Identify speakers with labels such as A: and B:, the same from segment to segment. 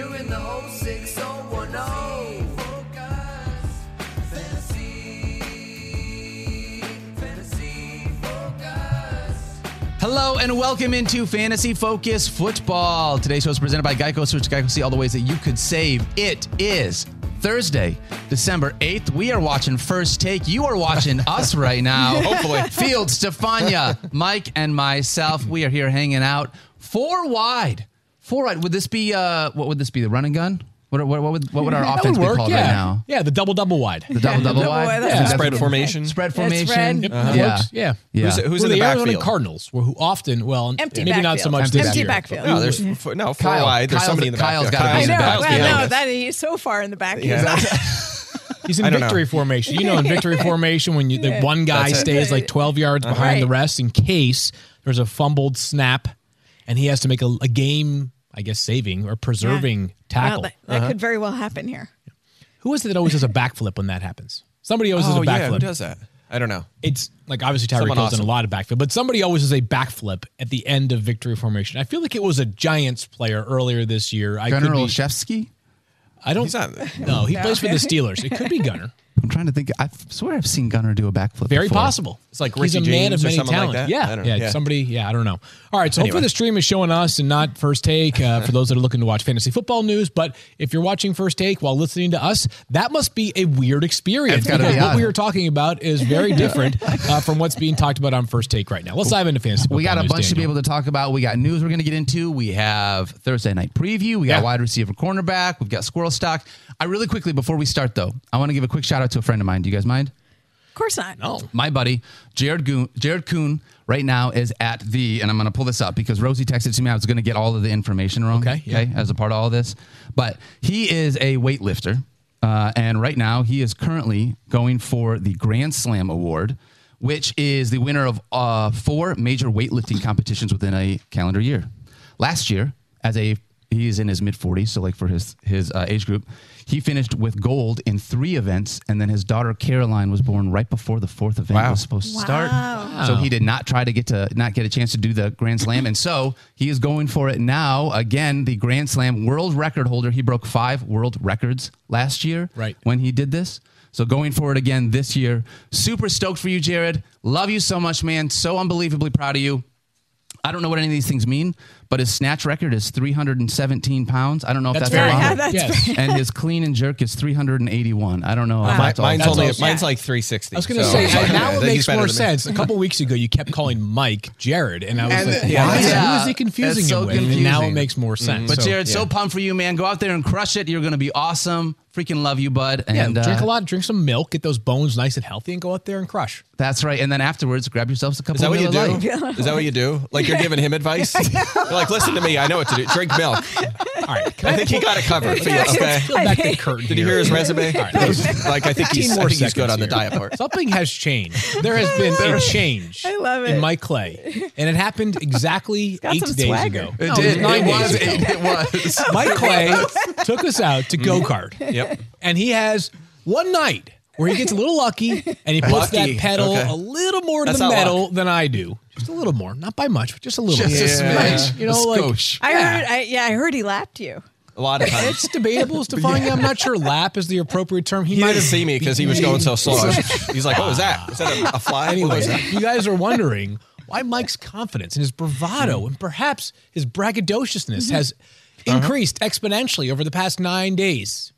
A: Doing the 6010. Focus. Fantasy. Fantasy focus.
B: Hello and welcome into Fantasy Focus Football. Today's show is presented by Geico. Search Geico, see all the ways that you could save. It is Thursday, December 8th. We are watching First Take. You are watching us right now. Hopefully. Oh, Field, Stephania, Mike, and myself. We are here hanging out. Four wide. Four wide. Would this be, uh, what would this be? The running gun? What, what, what would, what would our
C: That
B: offense
C: would work,
B: be called
C: yeah.
B: right now?
C: Yeah, the double double wide.
B: The double double
D: double
B: wide?
D: wide,
B: I
D: that's
B: think that's
E: Spread formation.
B: Spread
D: That's
B: formation.
D: red.
C: Yep,
B: Uh-huh. Yeah.
C: works. Yeah.
B: Yeah.
E: Who's, who's
C: Well,
E: in the
C: the Arizona
E: backfield?
C: Cardinals, were who often, well,
D: Empty
C: maybe not so
D: backfield.
C: much
B: Empty
C: this
D: Empty
C: year.
D: backfield.
E: No, there's f- no four
B: Kyle-
E: wide. There's
B: Kyle's-
E: somebody in the
B: Kyle's
E: backfield.
B: gotta be
D: I
B: in
D: know.
B: the back.
D: Well,
E: behind
D: no,
E: us.
D: that he's so far in the back. He's
E: Yeah.
D: not.
C: He's in
E: I don't
C: victory
E: know.
C: formation. You know, in victory formation, when you, the
D: Yeah.
C: one guy
E: That's it.
C: stays like 12 yards behind the
D: Right.
C: rest in case there's a fumbled snap and he has to make a, a game, I guess, saving or preserving
D: Wow,
C: tackle.
D: that that could uh-huh. very well happen here.
C: Who is it that always does a backflip when that happens? Somebody always
E: Oh,
C: does a oh,
E: yeah. Who
C: backflip.
E: does that? I don't know.
C: it's like obviously Tyreek
E: Someone
C: Hill's done a lot of backflip, but somebody always does a backflip at the end of victory formation. I feel like it was a Giants player earlier this year. I Gunner
B: Olszewski?
C: I don't
E: He's not.
C: No, he plays for the Steelers. It could be Gunner.
B: I'm trying to think. I swear I've seen Gunner do a backflip.
C: Very
B: before.
C: possible.
E: It's like
C: he's a
E: Richie
C: man of
E: James or
C: many
E: something like
C: talents. Yeah, yeah.
E: Yeah.
C: Somebody. Yeah, I don't know. All right, so hopefully the stream is showing us and not First Take uh, for those that are looking to watch fantasy football news. But if you're watching First Take while listening to us, that must be a weird experience
B: It's
C: because
B: be
C: what we are talking about is very different uh, from what's being talked about on First Take right now. Let's dive into fantasy.
B: We got a
C: football
B: bunch
C: news,
B: to be able to talk about. We got news we're going to get into. We have Thursday night preview. We got
C: Yeah.
B: wide receiver cornerback. We've got squirrel stock. I really quickly before we start though, I want to give a quick shout out to a friend of mine. Do you guys mind?
D: Of course not.
C: No.
B: My buddy Jared Goon, Jared Kuhn right now is at the, and I'm going to pull this up because Rosie texted to me. I was going to get all of the information wrong.
C: Okay, yeah.
B: Okay. As a part of all this, but he is a weightlifter, uh, and right now he is currently going for the Grand Slam Award, which is the winner of uh, four major weightlifting competitions within a calendar year. Last year, as a he is in his mid 40s, so like for his his uh, age group, he finished with gold in three events, and then his daughter Caroline was born right before the fourth event
E: Wow.
B: was supposed to start.
D: Wow.
B: So he did not try to get to not get a chance to do the Grand Slam, and so he is going for it now. Again, the Grand Slam world record holder. He broke five world records last year.
C: Right.
B: when he did this. So going for it again this year. Super stoked for you, Jared. Love you so much, man. So unbelievably proud of you. I don't know what any of these things mean, but his snatch record is 317 pounds. I don't know if
C: That's
B: that's,
C: very
B: a lot.
D: Yeah, that's
C: yes.
B: and his clean and jerk is 381. I don't know. if
D: Wow.
B: that's all-
E: Mine's
C: That's
E: only
C: also-
E: mine's like 360.
C: I was going to
E: so-
C: say
E: so,
C: now
E: yeah,
C: it makes more sense. A couple weeks ago, you kept calling Mike Jared, and I was
E: And
C: like,
E: the- yeah,
C: why is-
B: yeah.
C: who is he confusing
B: It's so
C: him with? And now it makes more sense.
B: But
C: So,
B: Jared, so
E: yeah.
B: pumped for you, man. Go out there and crush it. You're going to be awesome. Freaking love you, bud.
C: yeah,
B: And
C: drink
B: uh,
C: a lot, drink some milk, get those bones nice and healthy, and go out there and crush.
B: That's right. And then afterwards, grab yourselves a couple
E: Is that
B: of
E: what you do?
B: Lite.
E: Is that what you do? Like you're giving him advice? You're like, listen to me. I know what to do. Drink milk.
C: All right,
E: I think he got it covered for you. Okay.
C: peel back the curtain.
E: Did you hear his resume? like I think
C: 15
E: he's, I
C: more
E: think he's good on the diet part.
C: Something has changed. There has been a change
D: I love
C: in
D: it.
C: Mike Clay, and it happened exactly
D: got
C: eight days
D: swagger.
C: ago.
B: It
C: No,
B: did.
C: was nine
B: it
C: days
B: was.
C: ago.
B: It, it was.
C: Mike Clay took us out to mm-hmm. go kart.
E: Yep.
C: And he has one night where he gets a little lucky and he puts
E: Lucky.
C: that pedal
E: Okay.
C: a little more to
E: That's
C: the metal
E: luck.
C: than I do. Just a little more. Not by much, but just a little bit.
B: Just
C: bit.
B: a smidge.
C: You know,
B: a
C: like
B: skosh.
D: I
C: Yeah.
D: heard. I, yeah, I heard he lapped you.
E: A lot of times.
C: it's debatable, Stephania. I'm not sure lap is the appropriate term. He,
E: He
C: might
E: didn't
C: have
E: see me because he was going so slow. He's like, "What was that? Was that a, a fly? What was
C: Anyway,
E: that?"
C: you guys are wondering why Mike's confidence and his bravado and perhaps his braggadociousness has uh-huh. increased exponentially over the past nine days.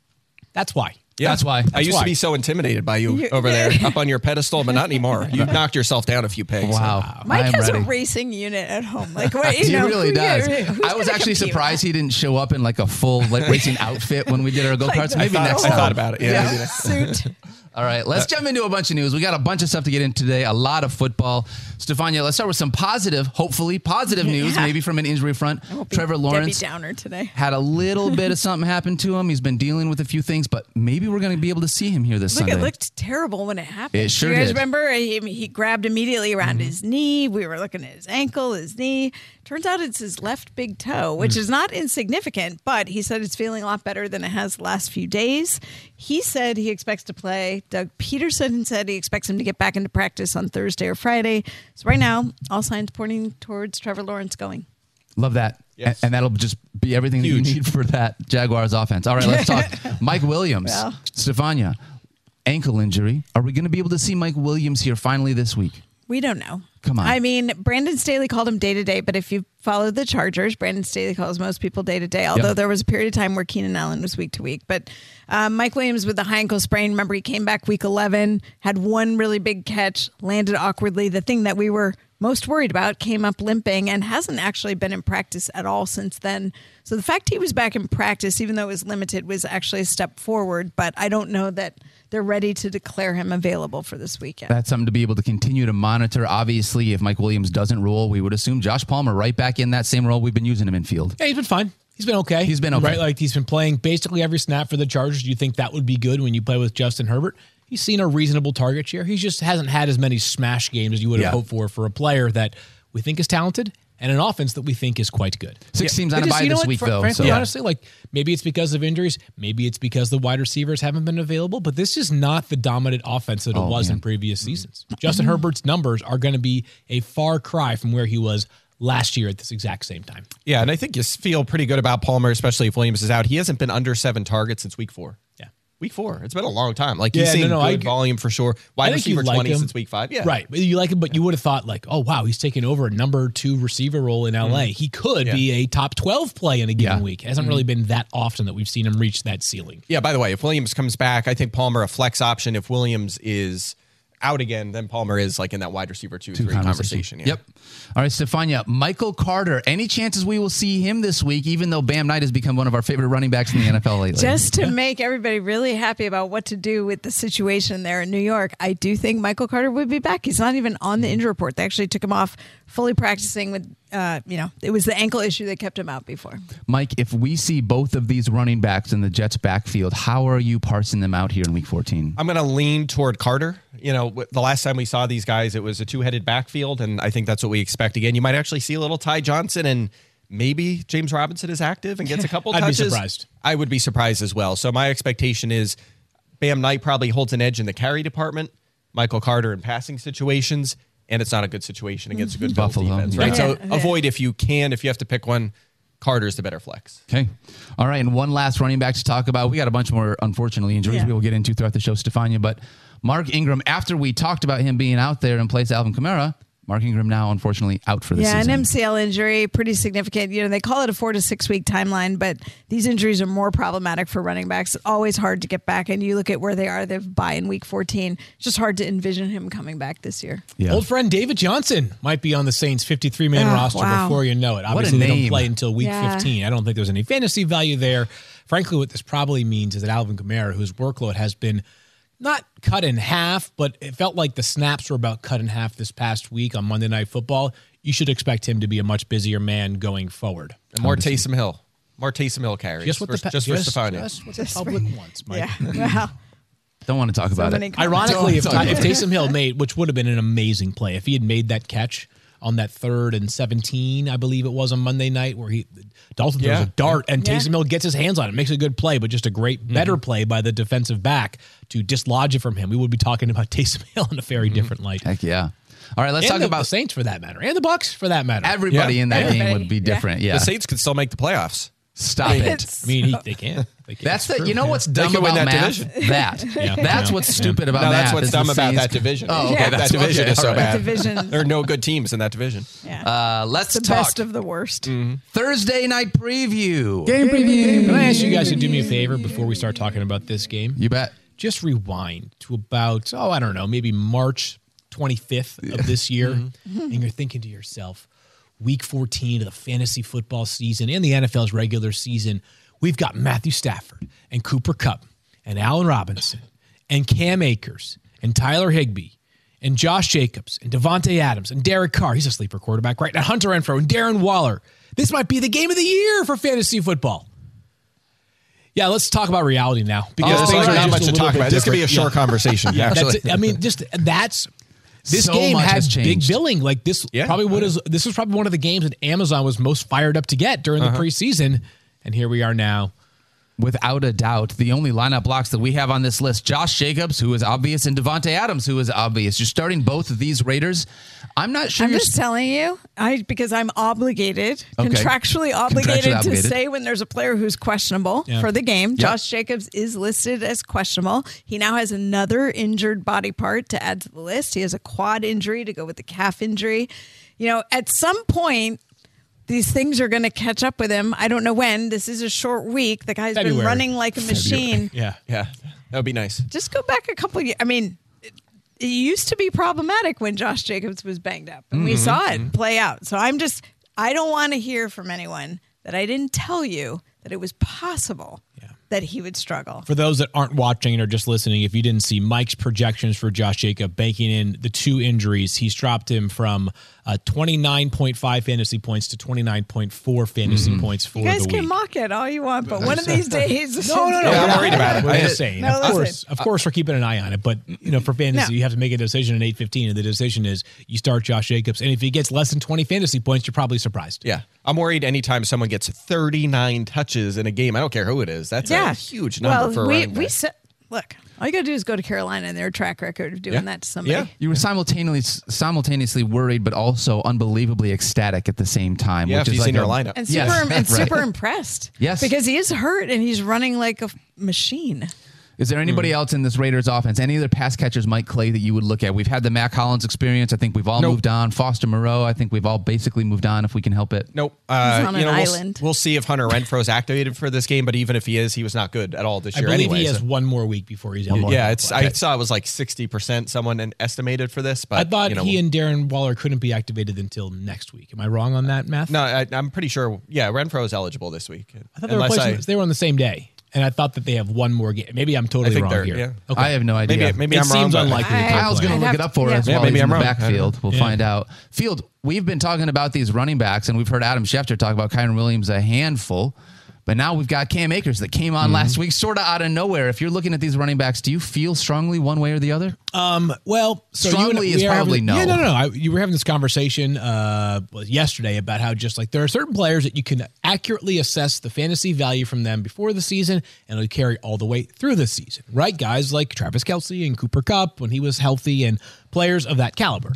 C: That's why.
E: Yeah.
B: That's why.
E: I used
C: why.
E: to be so intimidated by you
D: You-
E: over there, up on your pedestal, but not anymore. You knocked yourself down a few pegs.
B: Wow.
D: Mike has
B: ready.
D: a racing unit at home. Like what? You
B: He
D: know,
B: really does.
D: yeah,
B: I was actually surprised he didn't show up in like a full like racing outfit when we did our go karts.
D: Like,
B: Maybe
D: I
B: next
E: I
B: time.
E: thought about it. Yeah. maybe next-
D: suit.
B: All right, let's uh, jump into a bunch of news. We got a bunch of stuff to get in today, a lot of football. Stephania, let's start with some positive, hopefully positive news,
D: Yeah.
B: maybe from an injury front.
D: I won't be
B: Trevor Lawrence
D: Debbie Downer today.
B: had a little bit of something happen to him. He's been dealing with a few things, but maybe we're going to be able to see him here this
D: Look,
B: Sunday.
D: it looked terrible when it happened.
B: It sure
D: you guys
B: did.
D: remember? He, he grabbed immediately around mm-hmm. his knee. We were looking at his ankle, his knee. Turns out it's his left big toe, which mm. is not insignificant, but he said it's feeling a lot better than it has the last few days. He said he expects to play. Doug Pederson said he expects him to get back into practice on Thursday or Friday. So right now, all signs pointing towards Trevor Lawrence going.
B: Love that.
E: Yes.
B: And, and that'll just be everything that you need for that Jaguars offense. All right, let's talk. Mike Williams,
D: Well.
B: Stephania, ankle injury. Are we going to be able to see Mike Williams here finally this week?
D: We don't know.
B: Come on.
D: I mean, Brandon Staley called him day to day, but if you follow the Chargers, Brandon Staley calls most people day to day, although
B: Yep.
D: there was a period of time where Keenan Allen was week to week. But um, Mike Williams with the high ankle sprain, remember, he came back week 11, had one really big catch, landed awkwardly. The thing that we were most worried about came up limping and hasn't actually been in practice at all since then. So the fact he was back in practice, even though it was limited, was actually a step forward. But I don't know that they're ready to declare him available for this weekend.
B: That's something to be able to continue to monitor. Obviously, if Mike Williams doesn't roll, we would assume Josh Palmer right back in that same role we've been using him in field.
C: Yeah, he's been fine. He's been okay.
B: He's been okay.
C: Right, like he's been playing basically every snap for the Chargers. Do you think that would be good when you play with Justin Herbert? He's seen a reasonable target share. He just hasn't had as many smash games as you would have
B: Yeah.
C: hoped for for a player that we think is talented and an offense that we think is quite good.
B: Six teams
C: I
B: on
C: just-
B: bye this
C: what,
B: week,
C: fr-
B: though.
C: Frankly,
B: so-
C: honestly, like maybe it's because of injuries, maybe it's because the wide receivers haven't been available, but this is not the dominant offense that it
B: Oh,
C: was
B: man.
C: in previous seasons. Justin Herbert's numbers are going to be a far cry from where he was last year at this exact same time.
E: Yeah, and I think you feel pretty good about Palmer, especially if Williams is out. He hasn't been under seven targets since week four.
C: Yeah.
E: Week four. It's been a long time. Like
C: Yeah,
E: he's seen
C: no, no,
E: good
C: agree.
E: volume for sure. Wide
C: I
E: receiver
C: like
E: 20
C: him.
E: since week five. Yeah.
C: Right. But You like him, but you would have thought like, oh wow, he's taking over a number two receiver role in LA. Mm. He could be a top twelve play in a given
B: Yeah.
C: week. It hasn't really mm. been that often that we've seen him reach that ceiling.
E: Yeah, by the way, if Williams comes back, I think Palmer a flex option. If Williams is out again, then Palmer is like in that wide receiver two, three conversation. yeah.
B: Yep. All right, Stephania. Michael Carter. Any chances we will see him this week, even though Bam Knight has become one of our favorite running backs in the NFL lately?
D: Just to make everybody really happy about what to do with the situation there in New York, I do think Michael Carter would be back. He's not even on the injury report. They actually took him off fully practicing with, uh, you know, it was the ankle issue that kept him out before.
B: Mike, if we see both of these running backs in the Jets' backfield, how are you parsing them out here in Week 14?
E: I'm going to lean toward Carter. You know, the last time we saw these guys, it was a two headed backfield, and I think that's what we expect again. You might actually see a little Ty Johnson, and maybe James Robinson is active and gets a couple
C: I'd be
E: touches.
C: surprised.
E: I would be surprised as well. So my expectation is Bam Knight probably holds an edge in the carry department, Michael Carter in passing situations, and it's not a good situation against a good mm-hmm.
B: Buffalo,
E: defense,
B: yeah.
E: right? So
D: Yeah.
E: avoid if you can, if you have to pick one. Carter's the better flex.
B: Okay. All right. And one last running back to talk about. We got a bunch more, unfortunately, injuries
D: Yeah.
B: we will get into throughout the show, Stephania. But Mark Ingram, after we talked about him being out there in place Alvin Kamara, Mark Ingram now, unfortunately, out for the
D: yeah,
B: season.
D: an MCL injury, pretty significant. You know, they call it a four to six week timeline, but these injuries are more problematic for running backs. Always hard to get back. And you look at where they are, they've by in week 14. It's just hard to envision him coming back this year.
B: yeah.
C: Old friend David Johnson might be on the Saints 53 man
D: Oh, ah,
C: roster
D: wow.
C: before you know it.
B: a
C: Obviously, they don't play until week
D: Yeah.
C: 15. I don't think there's any fantasy value there. Frankly, what this probably means is that Alvin Kamara, whose workload has been not cut in half, but it felt like the snaps were about cut in half this past week on Monday Night Football. You should expect him to be a much busier man going forward.
E: And more Taysom Hill. More Taysom Hill carries.
C: Just what
E: for,
C: the pa-
E: just,
C: just,
E: for
C: just what the
D: Just
C: public wants, Mike.
D: Yeah. Wow.
B: Don't want to talk
D: So
B: about it.
C: Ironically, if, if. Taysom Hill made, which would have been an amazing play, if he had made that catch on that third and 17, I believe it was on Monday night, where he Dalton throws a dart and
D: Yeah.
C: Taysom Hill gets his hands on it, makes a good play, but just a great, mm-hmm. better play by the defensive back to dislodge it from him. We would be talking about Taysom Hill in a very mm-hmm. different light.
B: Heck yeah. All right, let's
C: and
B: talk
C: the,
B: about
C: the Saints for that matter, and the Bucs for that matter.
B: everybody
E: Yeah.
B: in that game would be
D: Yeah.
B: different. Yeah.
E: The Saints could still make the playoffs.
B: Stop it.
C: I mean, he, they can. They can.
B: That's the. You know what's dumb about
E: that
B: math?
E: division.
B: That.
C: Yeah.
B: That's
C: Yeah.
B: what's stupid about
E: No,
B: math.
E: that's what's dumb about that division.
B: Oh, okay.
D: Yeah.
E: That division
B: okay,
E: is so
B: all right.
E: bad.
D: Division.
E: There are no good teams in that division.
D: Yeah.
B: Uh, let's
D: the
B: talk
D: best of the worst.
B: Thursday night preview. Game preview.
C: Can I ask you guys to do me a favor before we start talking about this game?
B: You bet.
C: just rewind to about oh I don't know maybe March 25th of this year, and you're thinking to yourself, Week 14 of the fantasy football season and the NFL's regular season, we've got Matthew Stafford and Cooper Kupp and Allen Robinson and Cam Akers and Tyler Higbee. And Josh Jacobs and Davante Adams and Derek Carr. He's a sleeper quarterback, right? And Hunter Renfrow and Darren Waller. This might be the game of the year for fantasy football. Yeah, let's talk about reality now because oh,
E: There's
C: things are
E: not much to talk about. This could be a short
C: Yeah.
E: conversation.
C: That's
E: actually.
C: I mean, just that's this
B: So
C: game had
B: has
C: big billing. Like this
E: Yeah.
C: probably would have. This was probably one of the games that Amazon was most fired up to get during
E: Uh-huh.
C: the preseason, and here we are now.
B: Without a doubt, the only lineup blocks that we have on this list: Josh Jacobs, who is obvious, and Davante Adams, who is obvious. You're starting both of these Raiders. I'm not sure.
D: I'm
B: you're
D: just telling you, I because I'm obligated,
B: Okay.
D: contractually obligated
B: Contractually
D: to say when there's a player who's questionable
C: Yeah.
D: for the game. Josh Jacobs is listed as questionable. He now has another injured body part to add to the list. He has a quad injury to go with the calf injury. You know, at some point. These things are going to catch up with him. I don't know when. This is a short week. The guy's been running like a machine.
C: Yeah.
E: Yeah, that would be nice.
D: Just go back a couple years. I mean, it, it used to be problematic when Josh Jacobs was banged up, and
C: Mm-hmm.
D: we saw it play out. So I'm just, I don't want to hear from anyone that I didn't tell you that it was possible
C: Yeah.
D: that he would struggle.
C: For those that aren't watching or just listening, if you didn't see Mike's projections for Josh Jacob, banking in the two injuries, he's dropped him from uh, 29.5 fantasy points to 29.4 fantasy points for
D: You guys
C: the
D: can
C: week.
D: mock it all you want, but one of these days,
C: No, no, no.
E: Yeah, I'm worried about it.
C: We're just saying.
D: No,
C: of course, of course, we're keeping an eye on it. But you know, for fantasy,
D: No.
C: you have to make a decision at eight fifteen, and the decision is you start Josh Jacobs, and if he gets less than twenty fantasy points, you're probably surprised.
E: Yeah, I'm worried anytime someone gets 39 touches in a game. I don't care who it is. That's
D: Yeah,
E: a huge number
D: well,
E: for a
D: we
E: running
D: we
E: back.
D: said, look, all you got to do is go to Carolina and their track record of doing
E: Yeah.
D: that to somebody.
E: Yeah.
B: You were simultaneously simultaneously worried, but also unbelievably ecstatic at the same time.
E: Yeah,
B: which
E: if
B: is
E: he's
B: like
E: in your lineup.
D: And super,
B: Yes,
D: and
B: right.
D: super impressed.
B: Yes.
D: because he is hurt and he's running like a machine.
B: Is there anybody
E: Hmm.
B: else in this Raiders offense? Any other pass catchers, Mike Clay, that you would look at? We've had the Mack Hollins experience. I think we've all
E: Nope.
B: moved on. Foster Moreau, I think we've all basically moved on if we can help it.
E: Nope. Uh,
D: on
E: you
D: an
E: know, we'll,
D: island.
E: we'll see if Hunter Renfrow's activated for this game, but even if he is, he was not good at all this
C: I
E: year.
C: believe
E: anyway,
C: he has
E: so-
C: one more week before he's eligible.
E: Yeah, it's. I saw it was like sixty percent someone an- estimated for this, but
C: I thought
E: you know,
C: he and Darren Waller couldn't be activated until next week. Am I wrong on that math?
E: no, I, I'm pretty sure. Yeah, Renfrow is eligible this week.
C: I thought they were,
E: I,
C: they were on the same day, and I thought that they have one more game. Maybe I'm
E: I
C: totally
E: think
C: wrong here.
E: yeah.
C: Okay.
B: I have no idea.
E: Maybe maybe
C: It
E: I'm
C: seems
E: but-
C: unlikely.
D: I-
B: Kyle's going to look
D: have
B: it up for
D: yeah.
B: us
D: Yeah,
B: while
E: maybe
B: he's
E: I'm
B: the
E: wrong. I don't
B: backfield. We'll
C: Yeah.
B: find out. Field, we've been talking about these running backs, and we've heard Adam Schefter talk about Kyren Williams a handful. But now we've got Cam Akers that came on last week, sort of out of nowhere. If you're looking at these running backs, do you feel strongly one way or the other?
C: Um, well, so
B: Strongly is probably
C: having,
B: no.
C: Yeah, no, no, no. I, you were having this conversation uh, yesterday about how just like there are certain players that you can accurately assess the fantasy value from them before the season, and it'll carry all the way through the season, right? Guys like Travis Kelce and Cooper Kupp when he was healthy, and players of that caliber.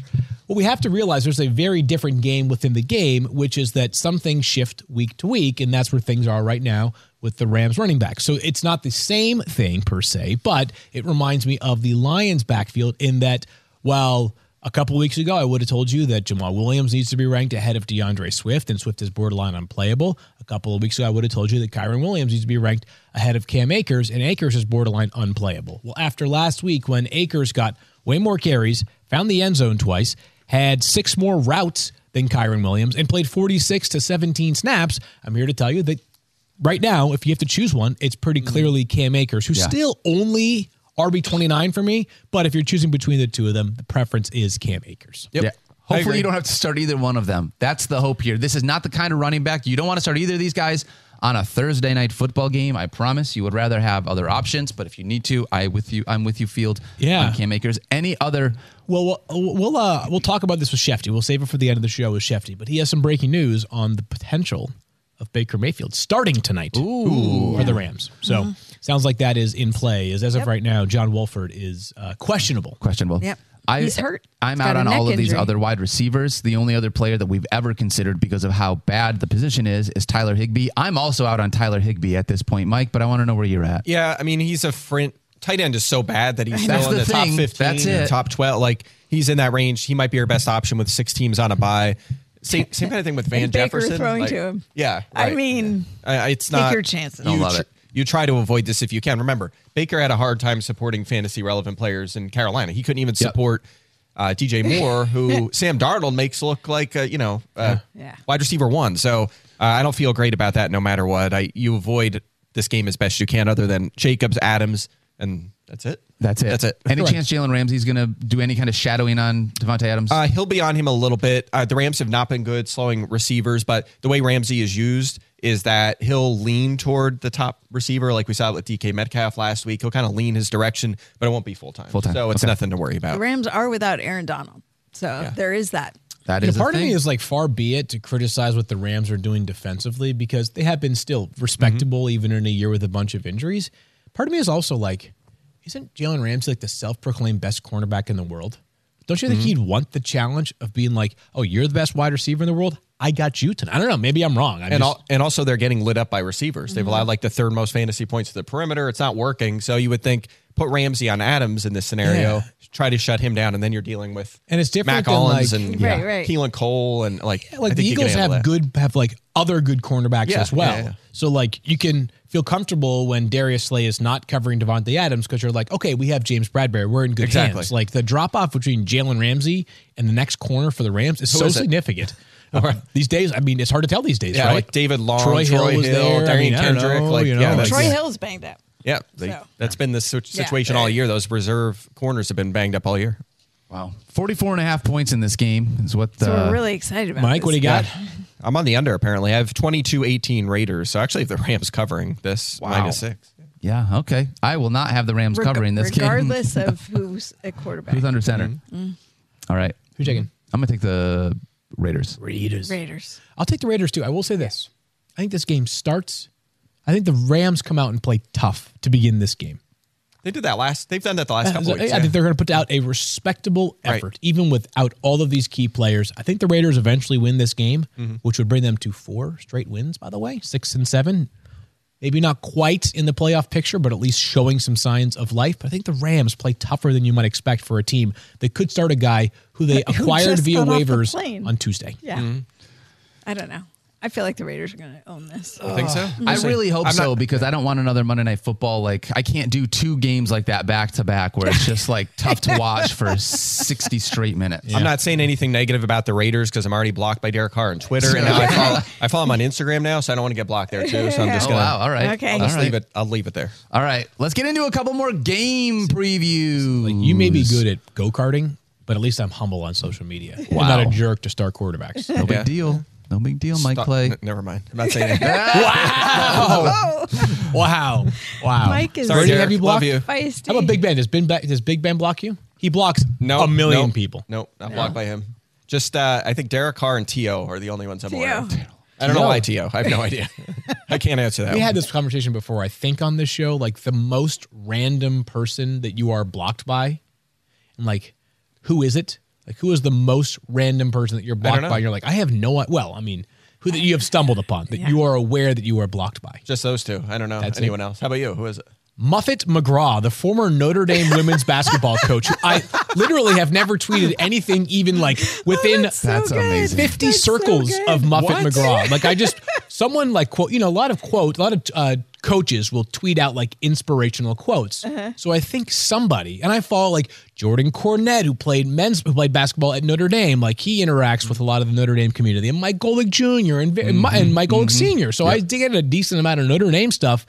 C: What we have to realize there's a very different game within the game, which is that some things shift week to week, and that's where things are right now with the Rams running back. So it's not the same thing per se, but it reminds me of the Lions backfield in that while a couple weeks ago I would have told you that Jamaal Williams needs to be ranked ahead of D'Andre Swift and Swift is borderline unplayable. A couple of weeks ago I would have told you that Kyren Williams needs to be ranked ahead of Cam Akers and Akers is borderline unplayable. Well, after last week when Akers got way more carries, found the end zone twice, had six more routes than Kyren Williams and played 46 to 17 snaps, I'm here to tell you that right now, if you have to choose one, it's pretty mm-hmm. clearly Cam Akers, who's
B: Yeah.
C: still only RB twenty nine for me. But if you're choosing between the two of them, the preference is Cam Akers.
E: Yep.
B: Yeah. Hopefully, you don't have to start either one of them. That's the hope here. This is not the kind of running back you don't want to start either of these guys on a Thursday night football game. I promise you would rather have other options. But if you need to, I with you. I'm with you, Field.
C: Yeah.
B: on Cam Akers. Any other?
C: Well, we'll we'll uh, we'll talk about this with Schefty. We'll save it for the end of the show with Schefty. But he has some breaking news on the potential of Baker Mayfield starting tonight for the Rams. So sounds like that is in play. As as of right now, John Wolford is uh, questionable.
B: Questionable.
D: Yep.
B: I,
D: He's hurt.
B: I'm
D: He's
B: out on all
D: neck
B: of these
D: injury.
B: other wide receivers. The only other player that we've ever considered because of how bad the position is is Tyler Higbee. I'm also out on Tyler Higbee at this point, Mike. But I want to know where you're at.
E: Yeah, I mean he's a front tight end is so bad that he's
B: That's
E: still in
B: the
E: the, top fifteen,
B: That's
E: or
B: it.
E: top twelve. Like he's in that range. He might be our best option with six teams on a bye. Same same kind of thing with Van
D: And Baker
E: Jefferson.
D: throwing
E: like-
D: to him.
E: Yeah,
D: I
E: right.
D: mean,
E: I- it's
D: take
E: not
D: your chances.
E: You,
B: Don't love it.
E: You try to avoid this if you can. Remember, Baker had a hard time supporting fantasy relevant players in Carolina. He couldn't even
B: Yep.
E: support uh, DJ Moore, who Sam Darnold makes look like uh, you know uh,
D: Yeah.
E: wide receiver one. So uh, I don't feel great about that. No matter what, I you avoid this game as best you can, other than Jacobs, Adams, and that's it.
B: That's it.
E: That's it.
B: Any
C: Correct.
B: chance Jalen Ramsey's going to do any kind of shadowing on Davante Adams?
E: Uh, he'll be on him a little bit. Uh, the Rams have not been good slowing receivers, but the way Ramsey is used is that he'll lean toward the top receiver, like we saw with DK Metcalf last week. He'll kind of lean his direction, but it won't be full time.
B: Full time.
E: So it's
B: Okay.
E: nothing to worry about. the.
D: Rams are without Aaron Donald. So there is that.
B: That
C: You know,
B: is a
C: part of me is like, far be it to criticize what the Rams are doing defensively because they have been still respectable
B: Mm-hmm.
C: even in a year with a bunch of injuries. Part of me is also like, isn't Jalen Ramsey like the self-proclaimed best cornerback in the world? Don't you think
B: Mm-hmm.
C: he'd want the challenge of being like, oh, you're the best wide receiver in the world? I got you tonight. I don't know. Maybe I'm wrong. I'm
E: And,
C: just,
E: al- and also they're getting lit up by receivers. They've allowed like the third most fantasy points to the perimeter. It's not working. So you would think put Ramsey on Adams in this scenario,
C: Yeah.
E: try to shut him down, and then you're dealing with
C: And it's different
E: Mac
C: than,
E: Hollins
C: like-
E: and
D: Right, right.
E: Keelan Cole and like I
C: like
E: think
C: the Eagles have
E: that.
C: good have like other good cornerbacks
E: Yeah,
C: as well.
E: yeah, yeah.
C: So like you can feel comfortable when Darius Slay is not covering Davante Adams because you're like, okay, we have James Bradberry. We're in good
E: Exactly.
C: hands. Like the drop off between Jalen Ramsey and the next corner for the Rams is
E: Who
C: so
E: is it?
C: significant. these days, I mean, it's hard to tell these days,
E: Yeah,
C: right?
E: like David Long,
C: Troy
E: Troy,
C: Hill was there. I
E: Darian
C: mean, I don't
E: Kendrick.
C: know,
E: like,
C: you know,
E: yeah,
C: like-
E: that's,
D: Troy Hill's banged up.
E: Yeah, they-
D: So-
E: that's been the situ-
D: Yeah.
E: situation all year. Those reserve corners have been banged up all year.
B: wow. 44 and a half points in this game is what
D: So
B: uh,
D: we're really excited about
C: Mike,
D: this.
C: what do you got?
E: I'm on the under apparently. I have 22-18 Raiders. So actually, if the Rams covering this
B: Wow.
E: minus six.
B: Yeah, okay. I will not have the Rams
D: Reg-
B: covering this
D: regardless of who's at quarterback.
B: Who's under center?
C: Mm-hmm.
B: All right.
C: Who's taking?
B: I'm going to take the Raiders.
C: Raiders.
D: Raiders.
C: I'll take the Raiders too. I will say this. I think this game starts. I think the Rams come out and play tough to begin this game.
E: They did that last. They've done that the last couple
C: I
E: weeks.
C: think
E: yeah.
C: they're going to put out a respectable
E: Right.
C: effort, even without all of these key players. I think the Raiders eventually win this game,
E: Mm-hmm.
C: which would bring them to four straight wins. By the way, six and seven. Maybe not quite in the playoff picture, but at least showing some signs of life. But I think the Rams play tougher than you might expect for a team that could start a guy who they
D: Who
C: acquired
D: just
C: via
D: got off the
C: waivers on Tuesday.
D: Yeah.
E: Mm-hmm.
D: I don't know. I feel like the Raiders are going to own this.
E: I think so.
B: I really hope
E: I'm
B: so
E: not-
B: because I don't want another Monday Night Football. Like I can't do two games like that back to back where it's just like tough to watch for 60 straight minutes.
E: I'm not saying anything negative about the Raiders because I'm already blocked by Derek Carr on Twitter, and now I follow, I follow him on Instagram now, so I don't want to get blocked there too. So I'm just
B: Oh
E: gonna
B: wow! All right.
D: Okay.
E: I'll
B: All
E: just
B: right.
E: leave it. I'll leave it there.
B: All right. Let's get into a couple more game previews.
C: Like you may be good at go karting, but at least I'm humble on social media. I'm not a jerk to start quarterbacks.
B: No big
E: Yeah.
B: deal. No big deal, Mike
E: Stop-
B: Clay.
E: N- never mind. I'm not saying anything.
C: wow! wow! Wow!
D: Mike is
C: Where do you
E: Derek.
C: have you
E: Love
C: blocked?
E: you.
D: feisty.
C: How about Big Ben? Does Ben does Big Ben block you? He blocks
E: No,
C: a million
E: no,
C: people.
E: No, not blocked by him. Just uh, I think Derek Carr and T.O. are the only ones I'm aware of.
D: T.O..
E: I don't know
C: T.O..
E: why T.O. I have no idea. I can't answer that.
C: We
E: one.
C: had this conversation before, I think, on this show. Like the most random person that you are blocked by, and like, who is it? Like, who is the most random person that you're blocked by? You're like, I have no. Well, I mean, who that you have stumbled upon that
D: Yeah.
C: you are aware that you are blocked by.
E: Just those two. I don't know
C: That's
E: anyone else. How about you? Who is it?
C: Muffet McGraw, the former Notre Dame women's basketball coach, who I literally have never tweeted anything even like within
D: That's so
B: That's amazing.
C: 50
D: That's
C: circles
D: good.
C: of Muffet
E: What?
C: McGraw. Like I just someone like quote, you know, a lot of quote, a lot of uh, coaches will tweet out like inspirational quotes.
D: Uh-huh.
C: So I think somebody, and I follow like Jordan Cornette, who played men's, who played basketball at Notre Dame. Like he interacts with a lot of the Notre Dame community, and Mike Golic Jr. and, and, Mi- and Mike Golic Sr. So I did get a decent amount of Notre Dame stuff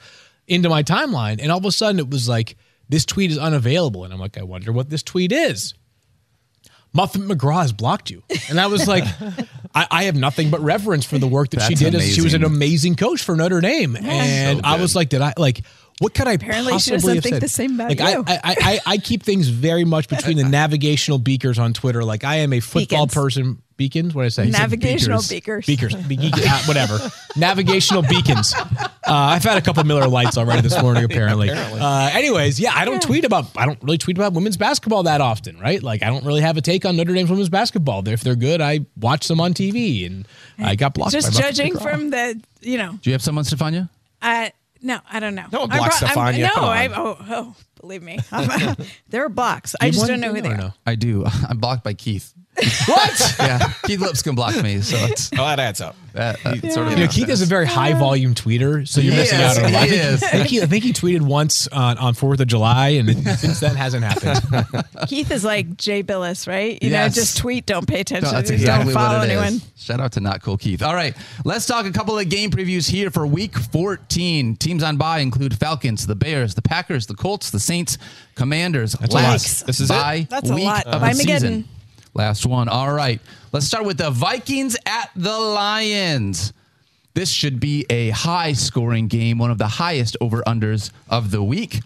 C: into my timeline, and all of a sudden it was like this tweet is unavailable, and I'm like, I wonder what this tweet is. Muffet McGraw has blocked you. And I was like, I, I have nothing but reverence for the work that she did as she was an
B: amazing.
C: coach for Notre Dame. and
B: So
C: I was like, did I like what could I
D: Apparently she
C: possibly
D: doesn't
C: have
D: think
C: said?
D: the same about
C: like
D: you.
C: I, I, I, I keep things very much between the navigational beakers on Twitter. Like I am a football
D: Beacons.
C: person. Beacons? What did I say?
D: Navigational
C: beakers.
D: beakers.
C: Beakers. Be- uh, whatever. Navigational beacons. Uh, I've had a couple Miller Lites already this morning, apparently. Uh, anyways, yeah, I don't tweet about, I don't really tweet about women's basketball that often, right? Like, I don't really have a take on Notre Dame's women's basketball. If they're good, I watch them on TV, and I got blocked.
D: Just
C: by
D: judging from the, you know,
B: Do you have someone, Stephania?
D: I no, I don't know.
E: No one
D: I'm
E: blocks
D: pro- I'm- No, I oh oh, believe me, there are blocks. I just don't know who they are.
C: no?
B: I do. I'm blocked by Keith.
C: What?
B: Yeah, Keith Lips can block me, so it's
E: Oh, that adds up.
B: that, that sort of.
C: You know, Keith is a very high volume tweeter, so you're
B: He
C: missing
B: is,
C: out on a lot.
B: he is.
C: I think he, I think he tweeted once on, on 4th of July, and since then hasn't happened.
D: Keith is like Jay Bilas, right? You
B: Yes.
D: know, just tweet, don't pay attention,
B: No, that's
D: don't
B: exactly
D: follow
B: what it is.
D: anyone.
B: Shout out to Not Cool Keith. All right, let's talk a couple of game previews here for Week 14. Teams on bye include Falcons, the Bears, the Packers, the Colts, the Saints, Commanders.
E: a lot. This is it?
D: That's a
B: week
D: lot.
B: of
D: Bye,
B: the season.
D: Mageddon.
B: Last one. All right, let's start with the Vikings at the Lions. This should be a high scoring game, one of the highest over unders of the week.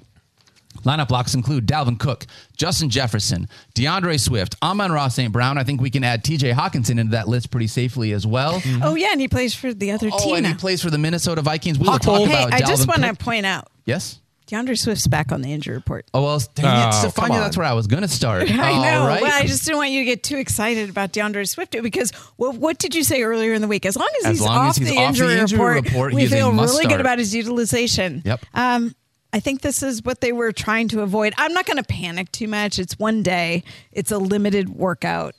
B: Lineup blocks include Dalvin Cook, Justin Jefferson, D'Andre Swift, Amon-Ra St. Brown. I think we can add TJ Hockenson into that list pretty safely as well. Mm-hmm.
D: Oh yeah, and he plays for the other
B: Oh,
D: team
B: and he plays for the Minnesota Vikings. We were
C: Hawk
B: talking
C: hole.
D: Hey,
B: about
D: I just want to point out
B: Yes.
D: D'Andre Swift's back on the injury report.
B: Oh well, dang it,
E: Oh, Stephania,
B: that's where I was going to start.
D: I know.
B: right.
D: Well, I just didn't want you to get too excited about D'Andre Swift because what, what did you say earlier in the week? As long as
B: As
D: he's,
B: long
D: off,
B: as he's
D: the
B: off the
D: injury
B: injury
D: report,
B: report,
D: we feel really
B: must
D: good about his utilization.
B: Yep.
D: Um, I think this is what they were trying to avoid. I'm not going to panic too much. It's one day. It's a limited workout.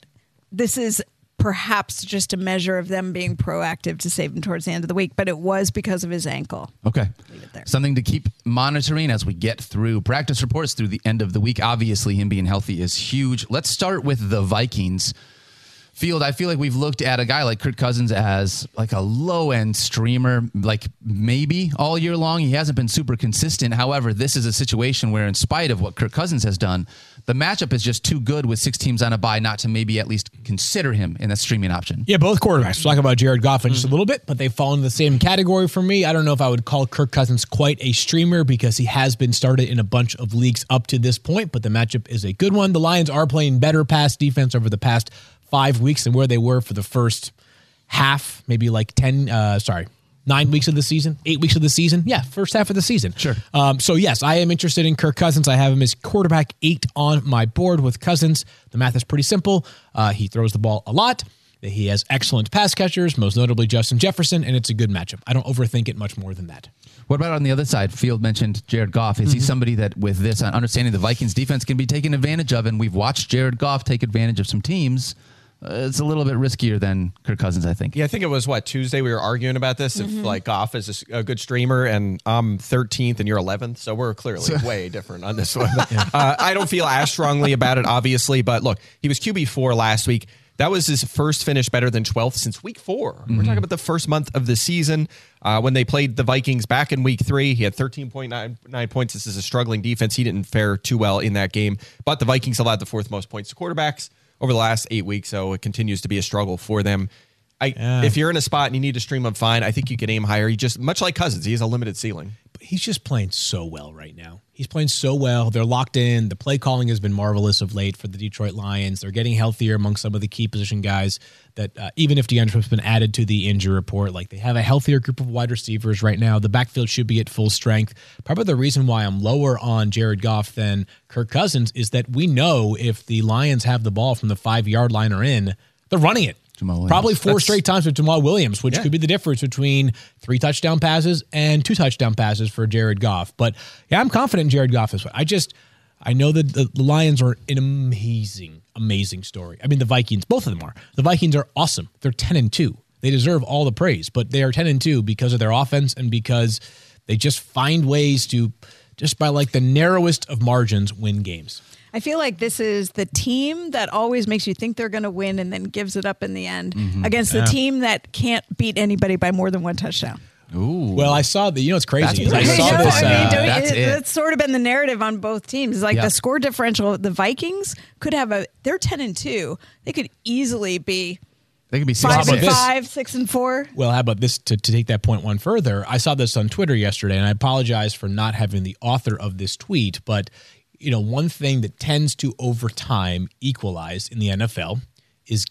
D: This is perhaps just a measure of them being proactive to save him towards the end of the week, but it was because of his ankle.
B: Okay. Something to keep monitoring as we get through practice reports through the end of the week. Obviously, him being healthy is huge. Let's start with the Vikings. Field, I feel like we've looked at a guy like Kirk Cousins as like a low end streamer, like maybe all year long. He hasn't been super consistent. However, this is a situation where, in spite of what Kirk Cousins has done, the matchup is just too good with six teams on a bye not to maybe at least consider him in a streaming option.
C: Yeah, both quarterbacks. We'll talk about Jared Goff in just a mm-hmm. little bit, but they fall into the same category for me. I don't know if I would call Kirk Cousins quite a streamer because he has been started in a bunch of leagues up to this point, but the matchup is a good one. The Lions are playing better pass defense over the past five weeks than where they were for the first half, maybe like 10, uh, sorry, nine weeks of the season, eight weeks of the season. Yeah, first half of the season.
B: Sure.
C: Um, so, yes, I am interested in Kirk Cousins. I have him as quarterback eight on my board with Cousins. The math is pretty simple. Uh, he throws the ball a lot. He has excellent pass catchers, most notably Justin Jefferson, and it's a good matchup. I don't overthink it much more than that.
B: What about on the other side? Field mentioned Jared Goff. Is he somebody that, with this uh, understanding the Vikings defense can be taken advantage of? And we've watched Jared Goff take advantage of some teams. Uh, it's a little bit riskier than Kirk Cousins, I think.
E: Yeah, I think it was what Tuesday we were arguing about this. If like Goff is a good streamer and I'm 13th and you're 11th, so we're clearly way different on this one. Uh, I don't feel as strongly about it, obviously, but look, he was QB four last week. That was his first finish better than 12th since week 4 we We're talking about the first month of the season uh, when they played the Vikings back in week three. He had 13.9 points. This is a struggling defense. He didn't fare too well in that game, but the Vikings allowed the fourth most points to quarterbacks over the last eight weeks, so it continues to be a struggle for them. I, If you're in a spot and you need to stream him, fine. I think you can aim higher. He just much like Cousins, he has a limited ceiling.
C: He's just playing so well right now. He's playing so well. They're locked in. The play calling has been marvelous of late for the Detroit Lions. They're getting healthier among some of the key position guys. That uh, even if D'Andre Swift's been added to the injury report, like they have a healthier group of wide receivers right now. The backfield should be at full strength. Probably the reason why I'm lower on Jared Goff than Kirk Cousins is that we know if the Lions have the ball from the five yard line or in, they're running it.
B: Jamaal Williams.
C: Probably four
E: That's-
C: straight times with Jamaal Williams, which
E: Yeah.
C: could be the difference between three touchdown passes and two touchdown passes for Jared Goff. But yeah, I'm confident in Jared Goff this way. I just I know that the, the Lions are an amazing, amazing story. I mean, the Vikings, both of them are. The Vikings are awesome. They're ten and two. They deserve all the praise, but they are ten and two because of their offense and because they just find ways to just by like the narrowest of margins win games.
D: I feel like this is the team that always makes you think they're going to win and then gives it up in the end against the team that can't beat anybody by more than one touchdown.
B: Ooh.
C: Well, I saw the you know it's crazy
B: That's
C: I saw
B: good.
C: this.
D: I mean,
C: uh,
B: that's
D: it-
B: it.
D: That's sort of been the narrative on both teams. Like
B: Yeah.
D: the score differential, the Vikings could have a. They're ten and two. They could easily be
B: they could be six
D: five and
C: this?
D: five, six and four.
C: Well, how about this to, to take that point one further? I saw this on Twitter yesterday, and I apologize for not having the author of this tweet. But you know, one thing that tends to over time equalize in the NFL is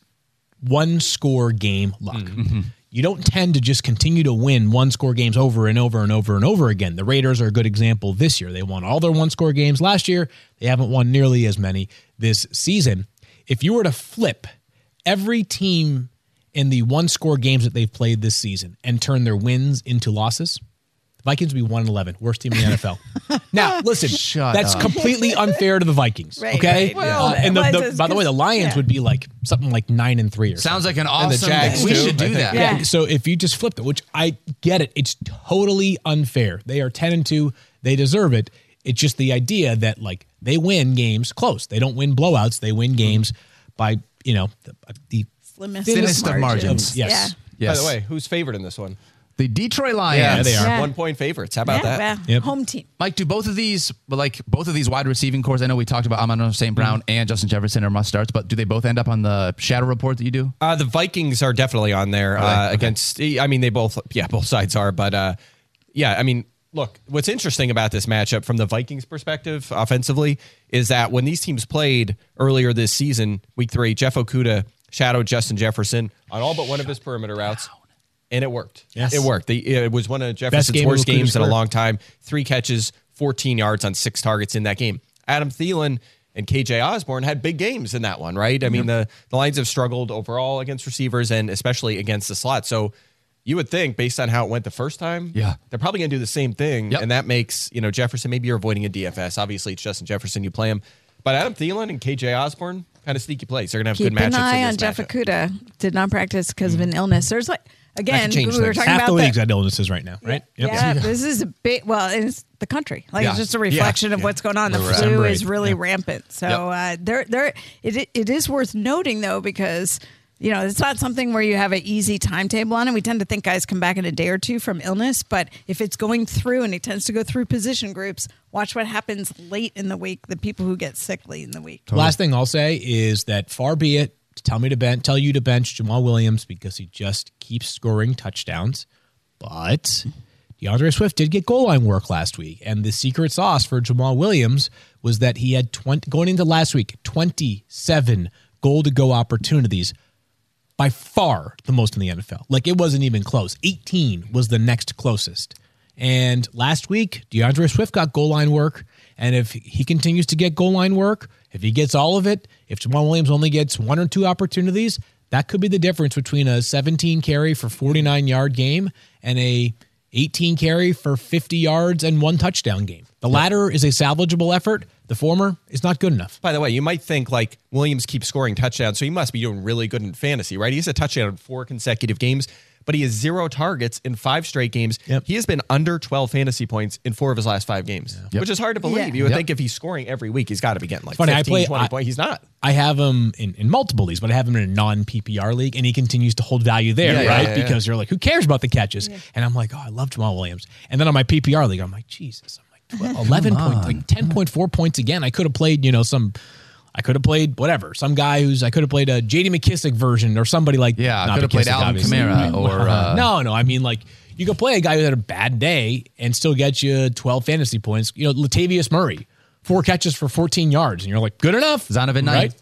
C: one score game luck. Mm-hmm. Mm-hmm. You don't tend to just continue to win one score games over and over and over and over again. The Raiders are a good example this year. They won all their one score games last year. They haven't won nearly as many this season. If you were to flip every team in the one score games that they've played this season and turn their wins into losses, Vikings would be 1 and 11, worst team in the NFL. now, listen,
B: Shut
C: that's
B: up.
C: completely unfair to the Vikings.
D: Right,
C: okay?
D: right. Well,
C: Uh, and the,
D: well,
C: the- by the way, the Lions
D: yeah.
C: would be like something like 9 and 3 or something.
B: Sounds like an
E: the
B: awesome.
E: Jags,
B: we
E: too,
B: should do that.
D: Yeah.
C: Yeah. So if you just flip it, which I get it, it's totally unfair. They are 10 and 2. They deserve it. It's just the idea that like they win games close. They don't win blowouts. They win games by, you know, the, the
D: Slimmest,
B: Thinnest of margins.
C: yes.
D: Yeah.
B: Yes.
E: By the way, who's favored in this one?
B: The Detroit Lions.
C: Yeah, they are.
D: Yeah.
E: One point favorites. How about
D: yeah,
E: that?
D: well,
C: Yep.
D: Home team.
B: Mike, do both of these, like both of these wide receiving cores? I know we talked about Amon St. Brown and Justin Jefferson are must starts, but do they both end up on the shadow report that you do?
E: Uh, the Vikings are definitely on there
B: they?
E: uh,
B: Okay.
E: against. I mean, they both. Yeah, both sides are. But uh, yeah, I mean, look, what's interesting about this matchup from the Vikings perspective offensively is that when these teams played earlier this season, week three, Jeff Okudah shadowed Justin Jefferson on all but one of his perimeter routes. And it worked.
C: Yes.
E: It worked. The, it was one of Jefferson's
C: game
E: worst
C: Okudah's
E: games in a long time. Three catches, 14 yards on six targets in that game. Adam Thielen and KJ Osborn had big games in that one, right? I mean, the, the Lions have struggled overall against receivers and especially against the slot. So you would think, based on how it went the first time,
B: Yeah.
E: they're probably going to do the same thing.
B: Yep.
E: And that makes, you know, Jefferson, maybe you're avoiding a DFS. Obviously, it's Justin Jefferson, you play him. But Adam Thielen and KJ Osborn, kind of sneaky plays. They're going to have
D: Keep
E: good
D: an
E: matchups.
D: eye on Jeff
E: matchup.
D: Akuda. Did not practice because of an illness. There's like again, we
E: change
D: were
E: things.
D: talking
C: Half
D: about
C: the
D: the-
C: league's got illnesses right now, right? Yep.
D: Yeah, this is a big. Well, it's the country. Like
B: Yeah.
D: it's just a reflection of what's going on. The
B: Right.
D: flu
C: December
D: is really
C: Yeah.
D: rampant. So
B: Yep.
D: uh, there, there, it it is worth noting though because. You know, it's not something where you have an easy timetable on it. We tend to think guys come back in a day or two from illness, but if it's going through and it tends to go through position groups, watch what happens late in the week. The people who get sick late in the week.
C: Last thing I'll say is that far be it to tell me to bench, tell you to bench Jamaal Williams because he just keeps scoring touchdowns. But D'Andre Swift did get goal line work last week, and the secret sauce for Jamaal Williams was that he had 20 going into last week 27 goal to go opportunities. By far the most in the NFL. Like it wasn't even close. 18 was the next closest. And last week, D'Andre Swift got goal line work. And if he continues to get goal line work, if he gets all of it, if Jamaal Williams only gets one or two opportunities, that could be the difference between a 17 carry for 49 yard game and a 18 carry for 50 yards and one touchdown game. The latter is a salvageable effort. The former is not good enough.
E: By the way, you might think like Williams keeps scoring touchdowns, so he must be doing really good in fantasy, right? He has a touchdown in four consecutive games, but he has zero targets in five straight games.
C: Yep.
E: He has been under 12 fantasy points in four of his last five games, which is hard to believe.
D: Yeah.
E: You would
B: Yep.
E: think if he's scoring every week, he's got to be getting like
C: Funny, I play-
E: 20
C: I-
E: points. He's not.
C: I have him in, in multiple leagues, but I have him in a non PPR league, and he continues to hold value there,
E: Yeah, yeah,
C: right?
E: yeah, yeah.
C: because you're like, who cares about the catches? And I'm like, oh, I love Jamaal Williams. And then on my PPR league, I'm like, Jesus, I'm like 12, 11 points, like 10.4 points again. I could have played, you know, some. I could have played whatever, some guy who's I could have played a J.D. McKissic version or somebody like
B: Yeah,
C: not
B: could have played Alvin. Kamara or, uh,
C: no, no. I mean, like you could play a guy who had a bad day and still get you 12 fantasy points. You know, Latavius Murray, four catches for 14 yards, and you're like, good enough.
B: Zonovan Knight.
C: right?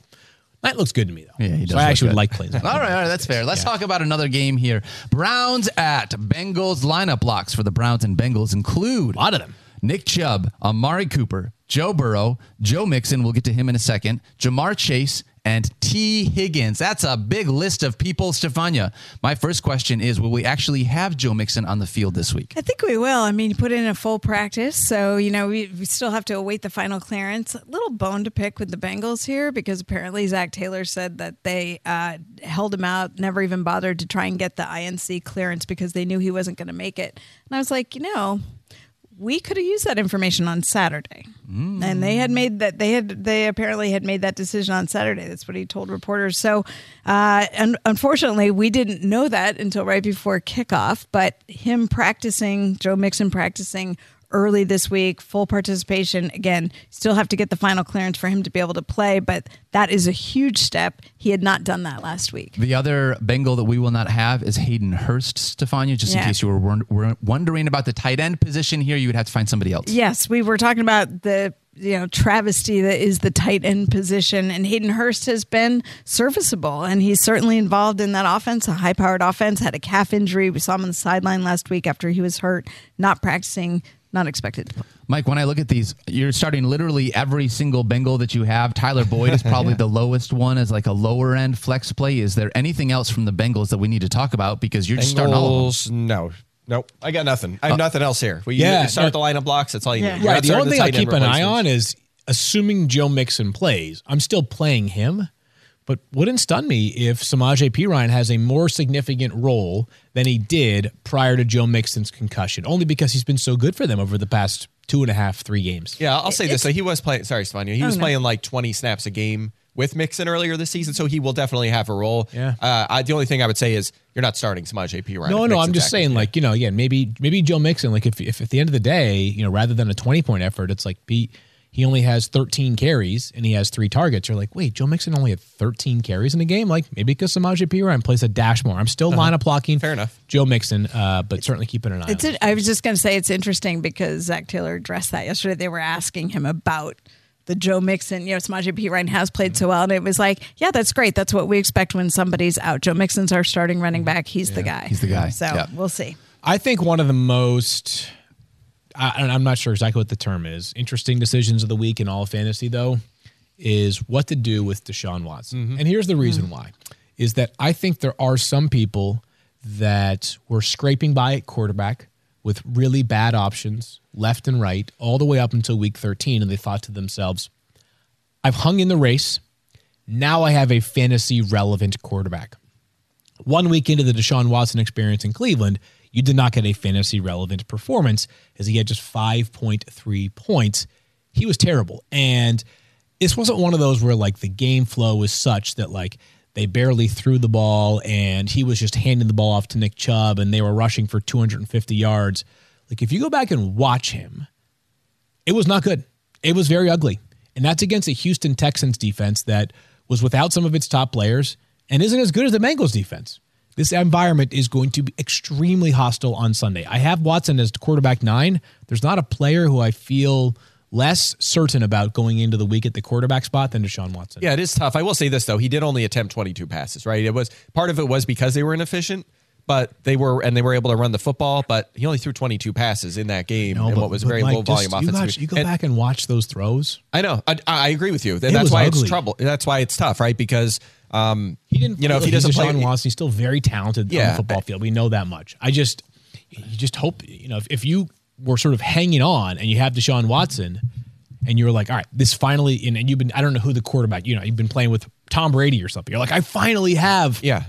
C: Knight looks good to me though.
B: Yeah, he does
C: So I actually
B: good.
C: would like playing.
B: All right, all right, that's fair. Let's talk about another game here. Browns at Bengals lineup blocks for the Browns and Bengals include
C: A lot of them.
B: Nick Chubb, Amari Cooper, Joe Burrow, Joe Mixon, we'll get to him in a second, Ja'Marr Chase, and Tee Higgins. That's a big list of people, Stephania. My first question is Will we actually have Joe Mixon on the field this week?
D: I think we will. I mean, you put in a full practice, so you know we, we still have to await the final clearance. A little bone to pick with the Bengals here because apparently Zac Taylor said that they uh, held him out, never even bothered to try and get the INC clearance because they knew he wasn't going to make it. And I was like, you know, we could have used that information on Saturday. And they had made that they had they apparently had made that decision on Saturday. That's what he told reporters. So, uh, and unfortunately, we didn't know that until right before kickoff. But him practicing, Joe Mixon practicing early this week, full participation. Again, still have to get the final clearance for him to be able to play, but that is a huge step. He had not done that last week.
B: The other Bengal that we will not have is Hayden Hurst, Stephania. Just in case you were wondering about the tight end position here, you would have to find somebody else.
D: Yes, we were talking about the you know travesty that is the tight end position, and Hayden Hurst has been serviceable, and he's certainly involved in that offense, a high-powered offense. Had a calf injury. We saw him on the sideline last week after he was hurt, not practicing, not expected to play.
B: Mike, when I look at these, you're starting literally every single Bengal that you have. Tyler Boyd is probably the lowest one as like a lower end flex play. Is there anything else from the Bengals that we need to talk about? Because you're just starting all of them.
E: Bengals, no. Nope. I got nothing. I have uh, nothing else here. We
C: yeah,
E: you start
C: no-
E: the lineup blocks. That's all you
D: Yeah.
E: need.
C: Right. The only thing I keep an eye on is assuming Joe Mixon plays, I'm still playing him. But wouldn't stun me if Samaje Perine has a more significant role than he did prior to Joe Mixon's concussion, only because he's been so good for them over the past two and a half, three games.
E: Yeah, I'll say this. So he was playing. Sorry, Stephania. He was
D: no.
E: playing like 20 snaps a game with Mixon earlier this season, so he will definitely have a role.
C: Yeah.
E: Uh, I, the only thing I would say is you're not starting Samaje Perine.
C: No, no, I'm just
E: active.
C: saying, like, you know, again, maybe maybe Joe Mixon, like if if at the end of the day, you know, rather than a 20 point effort, it's like be he only has 13 carries and he has three targets. You're like, wait, Joe Mixon only had 13 carries in a game? Like maybe because Samaje Perine plays a dash more. I'm still lineup blocking.
E: Fair enough.
C: Joe Mixon, uh, but certainly keeping an eye
D: It's
C: on.
D: it, I was just going to say it's interesting because Zac Taylor addressed that yesterday. They were asking him about the Joe Mixon. You know, Samaje Perine has played so well, and it was like, yeah, that's great. That's what we expect when somebody's out. Joe Mixon's our starting running back. He's the guy.
B: He's the guy.
D: So
B: Yep.
D: we'll see.
C: I think one of the most, I, I'm not sure exactly what the term is, interesting decisions of the week in all of fantasy, though, is what to do with Deshaun Watson. Mm-hmm. And here's the reason mm-hmm. why is that I think there are some people that were scraping by at quarterback with really bad options left and right all the way up until week 13. And they thought to themselves, I've hung in the race. Now I have a fantasy relevant quarterback one week into the Deshaun Watson experience in Cleveland, you did not get a fantasy relevant performance as he had just 5.3 points. He was terrible. And this wasn't one of those where like the game flow was such that like they barely threw the ball and he was just handing the ball off to Nick Chubb and they were rushing for 250 yards. Like if you go back and watch him, it was not good. It was very ugly. And that's against a Houston Texans defense that was without some of its top players and isn't as good as the Bengals defense. This environment is going to be extremely hostile on Sunday. I have Watson as quarterback nine. There's not a player who I feel less certain about going into the week at the quarterback spot than Deshaun Watson.
E: Yeah, it is tough. I will say this though, he did only attempt 22 passes, right? It was part of it was because they were inefficient, but they were and they were able to run the football, but he only threw 22 passes in that game
C: No,
E: in
C: but-
E: what was very
C: Mike,
E: low volume
C: just- you, go
E: And-
C: back and watch those throws.
E: I know. I, I agree with you. And
C: It
E: that's why
C: ugly.
E: it's trouble. That's why it's tough, right? Because um,
C: He didn't.
E: You know, if he doesn't play,
C: Deshaun Watson, he's still very talented on the football field. We know that much. I just, you just hope you know if, if you were sort of hanging on and you have Deshaun Watson, and you were like, all right, this finally, and, and you've been, I don't know who the quarterback, you know, you've been playing with Tom Brady or something. You're like, I finally have,
E: yeah.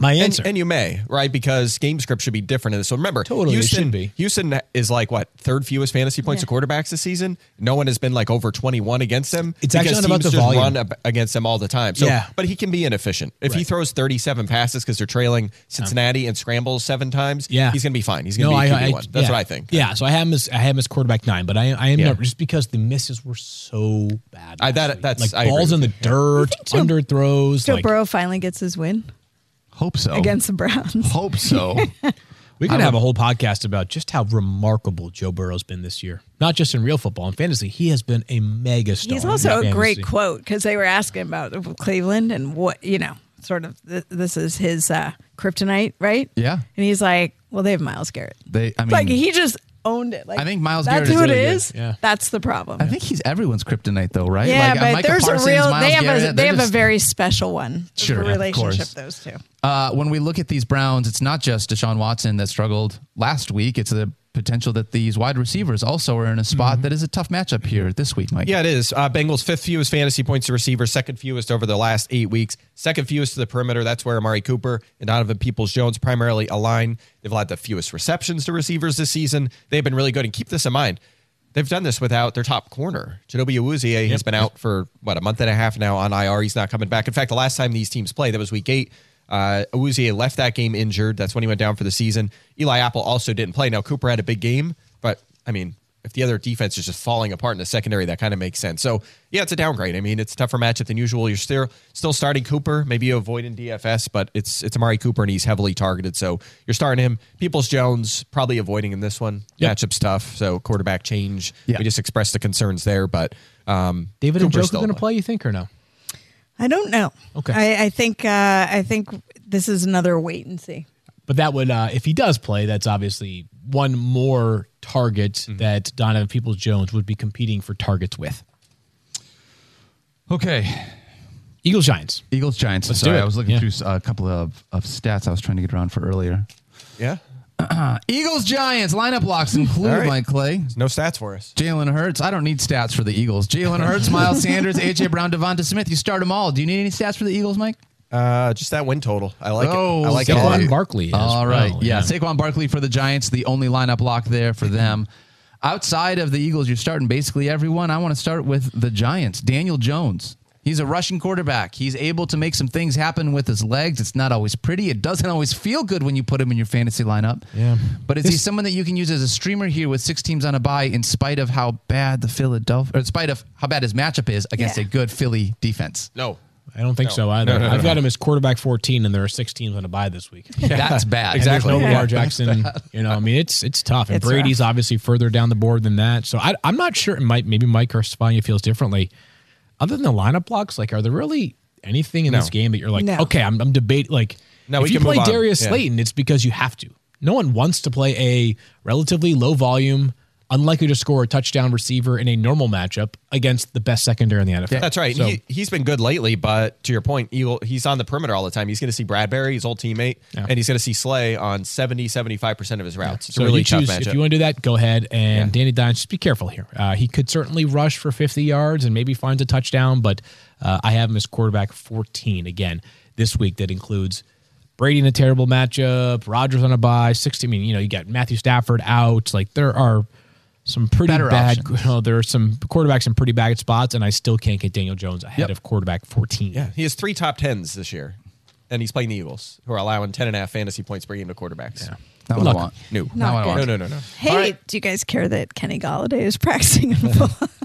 C: My
E: And,
C: answer.
E: and you may, right? Because game script should be different in this. So remember,
C: Totally, it
E: Houston,
C: should be.
E: Houston is like what third fewest fantasy points
D: Yeah.
E: to quarterbacks this season. No one has been like over twenty one against them.
C: It's actually
E: because
C: not about
E: teams
C: the
E: just
C: volume.
E: run ab- against them all the time. So,
C: Yeah.
E: but he can be inefficient if he throws thirty seven passes because they're trailing Cincinnati and scrambles seven times.
C: Yeah,
E: he's going to be fine. He's going to be a QB one. That's
C: yeah.
E: what I think.
C: Yeah, so I have him as I have him as quarterback nine, but I I am
E: Yeah.
C: never just because the misses were so bad.
E: I-
C: last
E: that-
C: week.
E: that's-
C: like
E: I agree
C: balls in the dirt,
D: Joe-
C: underthrows.
D: Joe
C: like,
D: Burrow finally gets his win
B: Hope so.
D: against the Browns.
B: Hope so.
C: We could have a whole podcast about just how remarkable Joe Burrow's been this year. Not just in real football and fantasy. He has been a mega star.
D: He's also a
C: fantasy.
D: great quote because they were asking about Cleveland and what you know, sort of. Th- this is his uh, kryptonite, right?
B: Yeah.
D: and he's like, "Well, they have Myles Garrett."
B: They, I mean,
D: like he just owned it. Like
B: I think Myles
D: that's
B: Garrett is
D: who it
B: really good.
C: Yeah.
D: That's the problem.
B: I think he's everyone's kryptonite, though, right?
D: yeah,
B: Like, uh,
D: but
B: Micah
D: there's
B: Parsons,
D: a real.
B: Myles
D: they have a
B: Garrett,
D: they
B: they're
D: have
B: just-
D: a very special one.
B: Sure,
D: the
B: of
D: relationship
B: course.
D: those two.
B: Uh, when we look at these Browns, it's not just Deshaun Watson that struggled last week. It's the potential that these wide receivers also are in a spot
C: Mm-hmm.
B: that is a tough matchup here this week, Mike.
E: Yeah, it is. Uh, Bengals fifth fewest fantasy points to receivers, second fewest over the last eight weeks, second fewest to the perimeter. That's where Amari Cooper and Donovan Peoples Jones primarily align. They've had the fewest receptions to receivers this season. They've been really good. And keep this in mind. They've done this without their top corner. Chidobe Awuzie has been out for what a month and a half now on IR. He's not coming back. In fact, the last time these teams played, that was week eight. Uh, Awuzie left that game injured. That's when he went down for the season. Eli Apple also didn't play. Now Cooper had a big game, but I mean, if the other defense is just falling apart in the secondary, that kind of makes sense. So yeah, it's a downgrade. I mean, it's a tougher matchup than usual. You're still still starting Cooper. Maybe you avoid in DFS, but it's it's Amari Cooper and he's heavily targeted. So you're starting him. Peoples Jones probably avoiding in this one.
C: Yep.
E: Matchup's tough. So quarterback change.
B: Yeah.
E: We just expressed the concerns there, but um,
C: David and
E: Cooper's
C: Joe
E: still
C: going to play, you think, or no?
D: I don't know.
C: Okay.
D: I, I think uh, I think this is another wait and see.
C: But that would, uh, if he does play, that's obviously one more target
B: Mm-hmm.
C: that Donovan Peoples Jones would be competing for targets with.
B: Okay.
C: Eagles Giants.
B: Eagles Giants.
C: Let's
B: Sorry,
C: do it.
B: I was looking
C: Yeah.
B: through a couple of, of stats I was trying to get around for earlier.
E: Yeah.
B: Eagles Giants lineup locks include
E: All right.
B: Mike Clay.
E: No stats for us.
B: Jalen Hurts. I don't need stats for the Eagles. Jalen Hurts, Miles Sanders, AJ Brown, Devonta Smith. You start them all. Do you need any stats for the Eagles, Mike?
E: Uh, just that win total. I like
B: Oh,
E: it. I like
B: okay.
E: it.
C: Saquon Barkley.
B: All right.
C: well,
B: yeah. Saquon Barkley for the Giants, the only lineup lock there for them. Outside of the Eagles, you're starting basically everyone. I want to start with the Giants. Daniel Jones. He's a rushing quarterback. He's able to make some things happen with his legs. It's not always pretty. It doesn't always feel good when you put him in your fantasy lineup.
C: Yeah.
B: But is he someone that you can use as a streamer here with six teams on a bye in spite of how bad the Philadelphia, or in spite of how bad his matchup is against
D: Yeah.
B: a good Philly defense?
E: No.
C: I don't think
E: No.
C: so either.
E: No, no, no,
C: I've got
E: no.
C: him as quarterback 14, and there are six teams on a bye this week.
B: That's bad.
C: And there's no
E: Exactly.
C: Lamar Jackson. You know, I mean, it's it's tough. And
D: It's
C: Brady's
D: rough.
C: obviously further down the board than that. So I, I'm not sure. It might maybe Mike or Stephania feels differently. Other than the lineup blocks, like, are there really anything in
E: No.
C: this game that you're like,
D: No.
C: okay, I'm, I'm debating. Like,
E: No,
C: if you play. Darius
E: Yeah.
C: Slayton, it's because you have to. No one wants to play a relatively low volume, unlikely to score a touchdown receiver in a normal matchup against the best secondary in the NFL.
E: That's right.
C: So-
E: he, he's been good lately, but to your point, he's on the perimeter all the time. He's going to see Bradberry, his old teammate,
C: Yeah.
E: and he's going to see Slay on 70, 75% of his routes. It's
C: So
E: a really
C: you
E: tough
C: choose
E: matchup.
C: if you want to do that, go ahead. And
E: Yeah.
C: Danny Dimes, just be careful here. Uh, he could certainly rush for 50 yards and maybe finds a touchdown, but uh, I have him as quarterback 14 again this week. That includes Brady in a terrible matchup, Rodgers on a bye, 60. I mean, you know, you got Matthew Stafford out. Like there are some pretty
B: Better
C: bad.
B: options.
C: You know, there are some quarterbacks in pretty bad spots, and I still can't get Daniel Jones ahead
B: Yep.
C: of quarterback 14.
E: yeah, he has three top tens this year, and he's playing the Eagles, who are allowing 10 and a half fantasy points per game to quarterbacks.
C: Yeah.
B: Not what I want.
E: No.
B: Not
D: Not
B: what I want.
E: No, no, no, no.
D: Hey,
B: All right.
D: do you guys care that Kenny Golladay is practicing in full?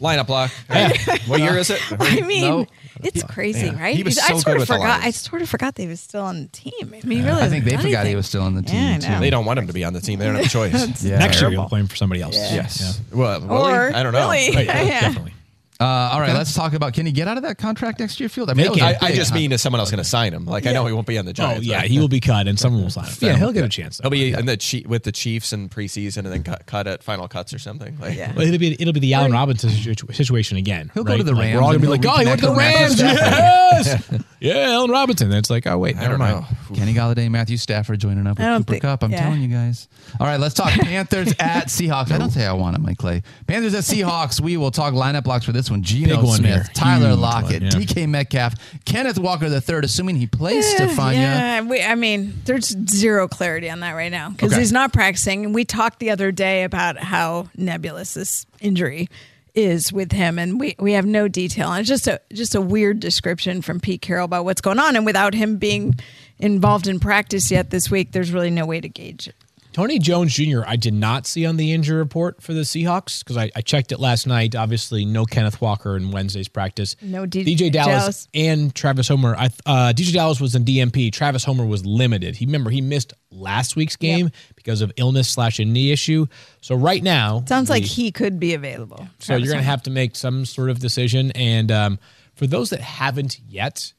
E: Lineup block. what year is it?
D: I mean,
B: No.
D: it's crazy,
E: Yeah.
D: right?
E: He was
D: I
E: so
D: sort
E: good
D: of
E: with
D: forgot. I sort of forgot they was still on the team. I mean, he really.
B: I think they
D: hasn't
B: forgot he was still on the team,
D: Yeah,
B: too.
E: They don't want him to be on the team. They don't have a choice.
B: Yeah.
C: Next year,
D: Terrible.
C: you'll play for somebody else.
E: yes. Well, really? I don't know.
D: really?
C: Right,
D: Yeah.
C: Definitely.
B: Uh, all right, let's talk about can he get out of that contract next year, Field? I mean,
C: I,
B: that was
C: can.
B: a
E: I, I
B: big
E: just
B: con-
E: mean is someone else going to sign him. Like I know he won't be on the Giants.
C: Oh yeah,
E: right?
C: he will be cut, and someone will sign him. Yeah, he'll get a chance. Though.
E: He'll be in the Chief, with the Chiefs in preseason and then cut, cut at final cuts or something. Like,
D: Yeah.
C: Well, it'll be it'll be the Allen Robinson situation again.
B: He'll go to the
C: Like,
B: Rams
C: We're all gonna be like,
B: he'll
C: oh, he went to the Rams. Yes, yeah, Allen Robinson. And it's like, oh wait, never mind.
E: know.
B: Kenny Golladay, Matthew Stafford joining up with Cooper
D: think-
B: Kupp. I'm
D: yeah.
B: telling you guys. All right, let's talk Panthers at Seahawks. I don't say I want it, Mike Clay. Panthers at Seahawks. We will talk lineup blocks for this one. Geno
C: Big one
B: Smith,
C: here.
B: Tyler
C: Huge
B: Lockett,
C: one, yeah.
B: DK Metcalf, Kenneth Walker III, assuming he plays
D: Yeah,
B: Stephania.
D: Yeah, we, I mean, there's zero clarity on that right now because
B: Okay.
D: he's not practicing. And we talked the other day about how nebulous this injury is with him, and we, we have no detail. And it's just a just a weird description from Pete Carroll about what's going on. And without him being involved in practice yet this week, there's really no way to gauge it.
C: Tony Jones Jr. I did not see on the injury report for the Seahawks because I, I checked it last night. Obviously, no Kenneth Walker in Wednesday's practice.
D: No D-
C: DeeJay Dallas,
D: Dallas.
C: and Travis Homer. I, uh, DeeJay Dallas was in DNP. Travis Homer was limited. He remember he missed last week's game
D: Yep.
C: because of illness slash a knee issue. So right now,
D: Sounds like he could be available.
C: So you're going to have to make some sort of decision. And um, for those that haven't yet,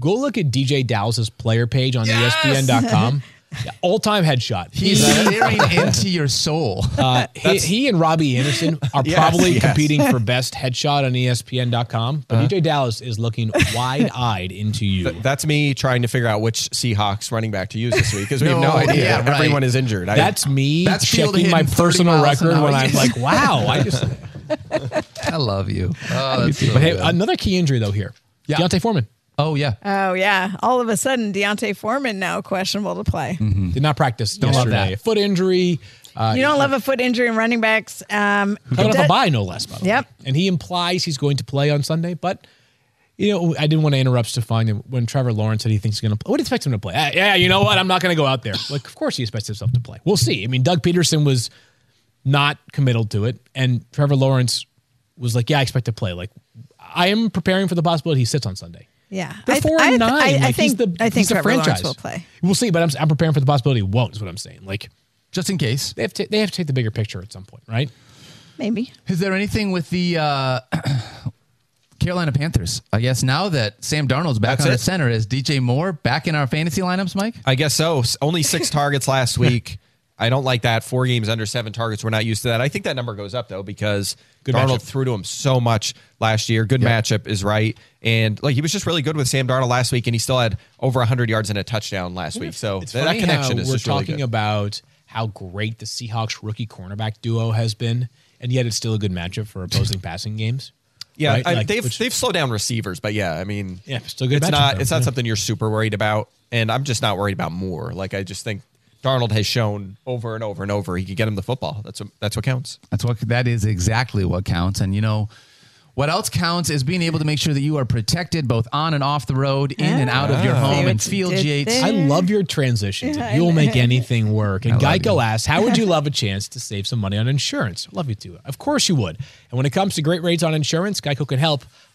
C: go look at DeeJay Dallas's player page on
B: Yes!
C: ESPN.com. Yeah, all time headshot.
B: He's staring into your soul.
C: Uh, he, he and Robbie Anderson are
E: Yes,
C: probably
E: yes.
C: competing for best headshot on ESPN.com. But
B: Uh-huh.
C: DeeJay Dallas is looking wide eyed into you.
E: Th- That's me trying to figure out which Seahawks running back to use this week because we have
B: No,
E: no idea.
B: yeah, right.
E: Everyone is injured. I-
C: That's me
B: That's Field
C: checking my
B: hitting 30
C: personal
B: miles an
C: record when
B: hour.
C: I'm like, wow, I just.
B: I love you. Oh, that's so
C: But hey,
B: good.
C: another key injury though here.
B: Yeah.
C: D'Onta Foreman
B: oh yeah.
D: Oh yeah! All of a sudden, D'Onta Foreman now questionable to play.
C: did not practice
B: love
C: yesterday.
B: that.
C: Foot injury. Uh,
D: You don't love a foot injury in running backs. Um,
C: coming
D: it
C: off a bye, no less. By the
D: Yep.
C: way. And he implies he's going to play on Sunday, but. You know, I didn't want to interrupt Stefan when Trevor Lawrence said he thinks he's going to play. What do you expect him to play? Ah, yeah, you know what? I'm not going to go out there. Like, of course he expects himself to play. We'll see. I mean, Doug Pederson was not committal to it, and Trevor Lawrence was like, "Yeah, I expect to play." Like, I am preparing for the possibility he sits on Sunday.
D: Yeah,
C: They're
D: I-
C: four
D: I-
C: and nine.
D: I, I
C: Like, he's
D: think
C: the,
D: I think
C: he's the
D: Lawrence
C: franchise
D: will play.
C: We'll see, but I'm, I'm preparing for the possibility he won't. Is what I'm saying. Like,
B: Just in case.
C: they have to they have to take the bigger picture at some point, right?
D: Maybe.
B: Is there anything with the uh, Carolina Panthers? I guess now that Sam Darnold's back
E: That's
B: on
E: it.
B: the center, is DJ Moore back in our fantasy lineups, Mike?
E: I guess so. Only six targets last week. I don't like that. Four games under seven targets. We're not used to that. I think that number goes up though because
C: Good
E: Darnold
C: matchup.
E: threw to him so much last year. Good
B: Yeah.
E: matchup is right, and like he was just really good with Sam Darnold last week, and he still had over hundred yards and a touchdown last week. So
C: It's
E: that, that
C: funny
E: connection
C: how
E: is
C: we're
E: just really
C: talking about how great the Seahawks rookie cornerback duo has been, and yet it's still a good matchup for opposing passing games.
E: Yeah,
C: right?
E: I,
C: Like,
E: they've
C: which-
E: they've slowed down receivers, but yeah, I mean,
C: Yeah, still good
E: It's not
C: though.
E: it's not
C: Yeah.
E: something you're super worried about, and I'm just not worried about Moore. Like I just think Darnold has shown over and over and over he can get him the football. That's what that's what counts.
B: That's what that is exactly what counts. And you know, What else counts is being able to make sure that you are protected both on and off the road, in and out of your. Home, and field
D: did
B: Yates.
C: I love your transitions.
D: Yeah,
C: You'll make anything work. And
B: I
C: Geico asks, how would you love a chance to save some money on insurance? Love you too. Of course you would. And when it comes to great rates on insurance, Geico can help,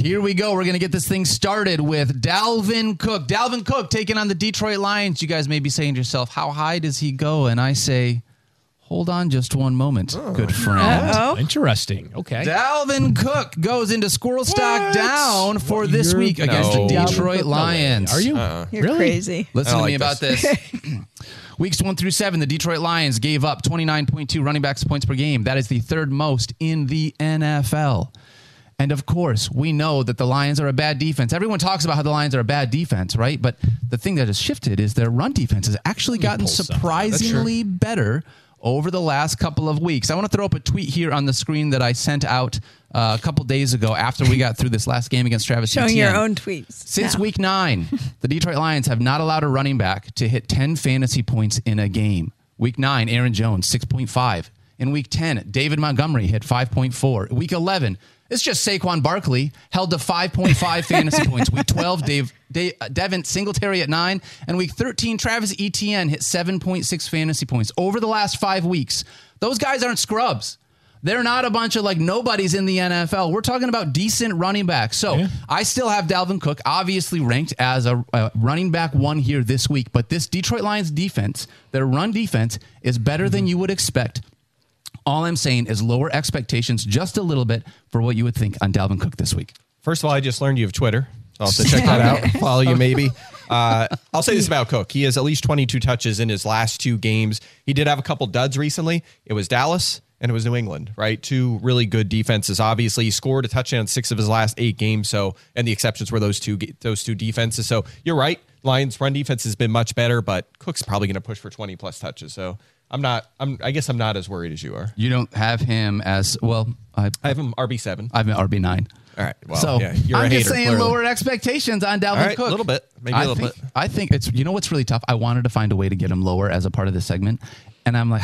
B: Here we go. We're going to get this thing started with Dalvin Cook. Dalvin Cook taking on the Detroit Lions. You guys may be saying to yourself, how high does he go? And I say, hold on just one moment, oh. good friend.
D: Oh,
C: Interesting. Okay.
B: Dalvin Cook goes into squirrel stock
C: What?
B: down for this
C: You're-
B: week against the Detroit
C: Cook? No way.
B: Lions.
C: Are you?
D: Uh, you're
C: really?
D: crazy.
B: Listen
E: I
B: to
E: like
B: me about this. Weeks one through seven, the Detroit Lions gave up 29.2 running backs points per game. That is the third most in the NFL. And of course, we know that the Lions are a bad defense. Everyone talks about how the Lions are a bad defense, right? But the thing that has shifted is their run defense has actually gotten surprisingly better over the last couple of weeks. I want to throw up a tweet here on the screen that I sent out uh, a couple days ago after we got through this last game against Travis
D: Showing your own tweets.
B: Since
D: now.
B: week nine, the Detroit Lions have not allowed a running back to hit 10 fantasy points in a game. Week nine, Aaron Jones, 6.5. In week 10, David Montgomery hit 5.4. Week 11, it's just Saquon Barkley held to 5.5 fantasy points. Week 12, Dave, Dave, uh, Devin Singletary at nine. And week 13, Travis Etienne hit 7.6 fantasy points. Over the last five weeks, those guys aren't scrubs. They're not a bunch of like nobodies in the NFL. We're talking about decent running backs. So
C: Yeah.
B: I still have Dalvin Cook, obviously ranked as a, a running back one here this week. But this Detroit Lions defense, their run defense, is better than you would expect. All I'm saying is lower expectations just a little bit for what you would think on Dalvin Cook this week.
E: First of all, I just learned you have Twitter. So I'll have to check that out. Follow you maybe. Uh, I'll say this about Cook. He has at least 22 touches in his last two games. He did have a couple duds recently. It was Dallas and it was New England, right? Two really good defenses. Obviously, he scored a touchdown in six of his last eight games. So, and the exceptions were those two those two defenses. So you're right. Lions run defense has been much better, but Cook's probably going to push for 20 plus touches. So I'm not. I'm. I guess I'm not as worried as you are.
B: You don't have him as well. I,
E: I have him RB seven.
B: I have him RB nine.
E: All right. Well,
B: so
E: yeah, you're
B: I'm
E: a
B: just
E: hater.
B: saying
E: clearly.
B: lower expectations on Dalvin
E: All right,
B: Cook.
E: a little bit. Maybe a
B: I
E: little
B: think,
E: bit.
B: I think it's you know what's really tough. I wanted to find a way to get him lower as a part of this segment, and I'm like,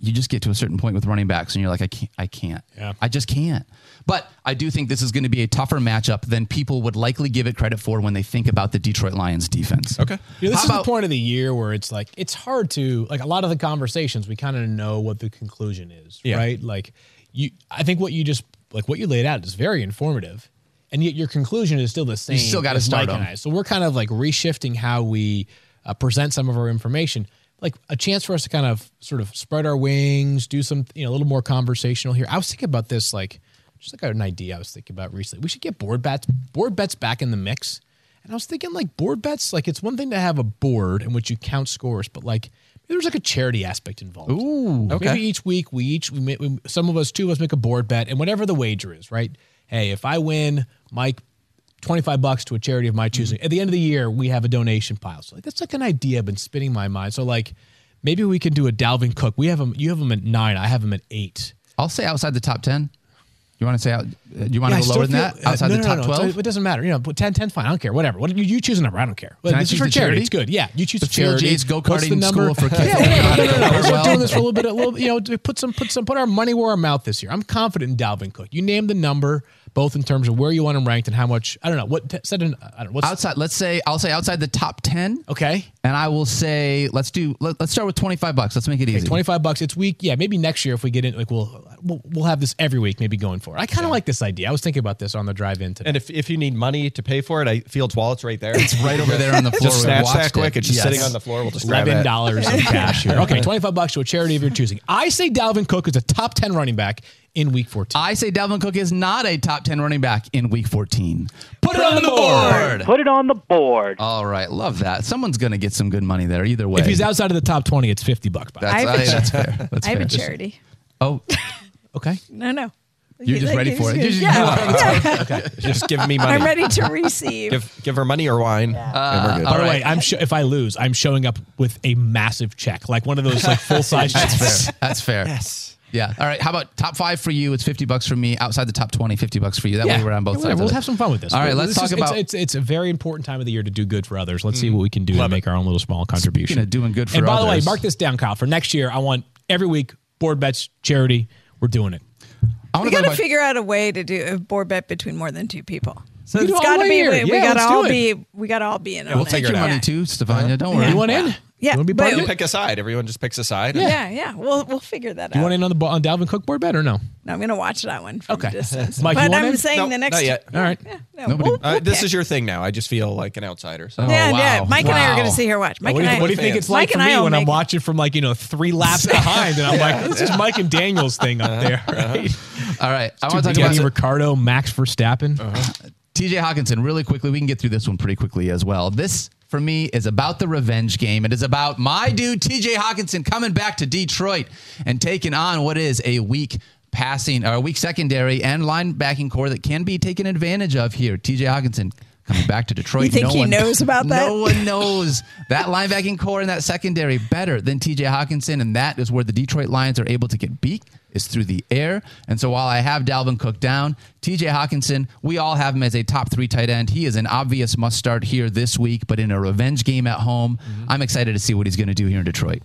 B: you just get to a certain point with running backs, and you're like, I can't, I can't,
C: Yeah.
B: I just can't. But I do think this is going to be a tougher matchup than people would likely give it credit for when they think about the Detroit Lions defense.
E: Okay.
C: You know, this
B: How
C: is
B: about-
C: the point of the year where it's like it's hard to like a lot of the conversations we kind of know what the conclusion is,
E: Yeah.
C: right? Like you, I think what you just like what you laid out is very informative, and yet your conclusion is still the same.
B: You still gotta start
C: Mike and
B: them.
C: So we're kind of like reshifting how we uh, present some of our information, like a chance for us to kind of sort of spread our wings, do some you know a little more conversational here. I was thinking about this like just like an idea I was thinking about recently. We should get board bets board bets back in the mix. And I was thinking, like board bets, like it's one thing to have a board in which you count scores, but like maybe there's like a charity aspect involved.
B: Ooh,
E: okay.
C: Maybe each week we each we, we some of us two of us make a board bet, and whatever the wager is, right? Hey, if I win, Mike. 25 bucks to a charity of my mm-hmm. choosing. At the end of the year, we have a donation pile. So like, that's like an idea I've been spinning my mind. So like maybe we can do a Dalvin Cook. We have him you have him at 9, I have him at 8.
B: I'll say outside the top ten. You want to say? Do you want
C: Yeah,
B: to go lower than
C: feel-
B: that?
C: uh,
B: Outside
C: no,
B: the
C: no,
B: top
C: no,
B: twelve?
C: it's- It doesn't matter. You know, put 10, 10 fine. I don't care. Whatever. What, you, you choose a number. I don't care.
B: Can
C: this is for charity.
B: charity?
C: It's good. Yeah, you choose
B: The
C: charity. What's the number?
B: school for kids.
C: Yeah, whatever. No, no, no. We're doing this for a little bit. A little, you know, put some, put some, put our money where our mouth is here. I'm confident in Dalvin Cook. You name the number, both in terms of where you want him ranked and how much. I don't know what. T- set an. I don't know. What's
B: outside. Let's say I'll say outside the top ten.
C: okay?
B: And I will say, let's do. Let, us start with twenty five bucks. Let's make it easy.
C: Twenty five bucks. It's week. Yeah, maybe next year if we get in, like we'll we'll, we'll have this every week, maybe going forward. I kind of like this idea. I was thinking about this on the drive in today.
E: And if, if you need money to pay for it, I Fields Wallet's right there. It's
B: right over there on the floor.
E: Just snatch that quick.
B: it.
E: It's just
B: Yes.
E: sitting on the floor. We'll just
C: Eleven dollars in cash here. Okay, twenty five bucks to a charity of your choosing. I say Dalvin Cook is a top ten running back in Week fourteen.
B: I say Dalvin Cook is not a top ten running back in Week fourteen. Put it on the board.
F: Put it on the board.
B: All right, love that. Someone's gonna get some good money there. Either way,
C: if he's outside of the top twenty, it's fifty bucks. By the way.
B: that's,
D: I have a
B: I- that's fair. That's
D: I have
B: fair.
D: a charity.
B: Oh,
C: Okay,
D: No, no.
B: You're just
D: Like,
B: ready for it.
D: he's-
B: just-
D: yeah, yeah.
E: Just give me money.
D: I'm ready to receive.
E: Give give her money or wine. Uh, and we're good.
B: all
C: By the
B: right.
C: way, I'm sho- if I lose, I'm showing up with a massive check, like one of those like full size checks.
B: That's fair. That's fair.
E: Yes.
B: Yeah. All right. How about top five for you? It's 50 bucks for me. Outside the top 20, 50 bucks for you. That way we're on both
C: Yeah,
B: sides.
C: We'll
B: of it.
C: have some fun with this.
B: All right. Let's
C: This
B: talk
C: is- it's-
B: about.
C: It's, it's a very important time of the year to do good for others. Let's see mm-hmm. what we can do to
E: Love
C: make our own little small contribution.
B: Speaking of doing good for
C: and by the way, mark this down, Kyle. For next year, I want every week board bets charity. We're doing it.
B: I
D: We got to
B: about,
D: figure out a way to do a board bet between more than two people. So
C: We can
D: it's got to be.
C: way
D: We,
C: here.
D: we got to all be. We got to all be in.
E: we'll
D: on
E: take
D: it.
E: your
B: money too, Stephania. Don't worry.
C: You want in?
D: Yeah,
C: You want to be
D: but-
C: part of
E: You
C: it?
E: pick a side. Everyone just picks a side.
D: Yeah, yeah. We'll we'll figure that
C: You
D: out.
C: You want in on the on Dalvin Cook board bet or no?
D: No, I'm going to watch that one from
C: Okay.
D: a distance.
C: Mike, you
D: but
C: want
D: I'm
C: in?
D: saying
E: No,
D: the next.
E: not yet.
C: All right.
D: Yeah, no,
B: Nobody-
D: we'll-
E: Uh,
D: we'll
E: this is your thing now. I just feel like an outsider. So.
D: Yeah,
B: Oh,
D: yeah.
B: wow.
D: Mike and I are going to sit here watch. Mike
C: what do
D: and
C: you,
D: I.
C: what do you think it's like
D: Mike
C: for me when I'm watching from like you know three laps behind, and I'm like, this is Mike and Daniel's thing up there.
B: All right. I want to talk
C: Danny
B: about
C: Ricciardo, Max Verstappen.
B: TJ Hockenson really quickly. We can get through this one pretty quickly as well. This for me is about the revenge game. It is about my dude TJ Hockenson coming back to Detroit and taking on what is a weak passing or a weak secondary and linebacking core that can be taken advantage of here. TJ Hockenson coming back to Detroit.
D: You think he knows about that?
B: No one knows that linebacking core and that secondary better than TJ Hockenson, and that is where the Detroit Lions are able to get beat is through the air. And so while I have Dalvin Cook down, TJ Hockenson, we all have him as a top three tight end. He is an obvious must start here this week, but in a revenge game at home, mm-hmm. I'm excited to see what he's going to do here in Detroit.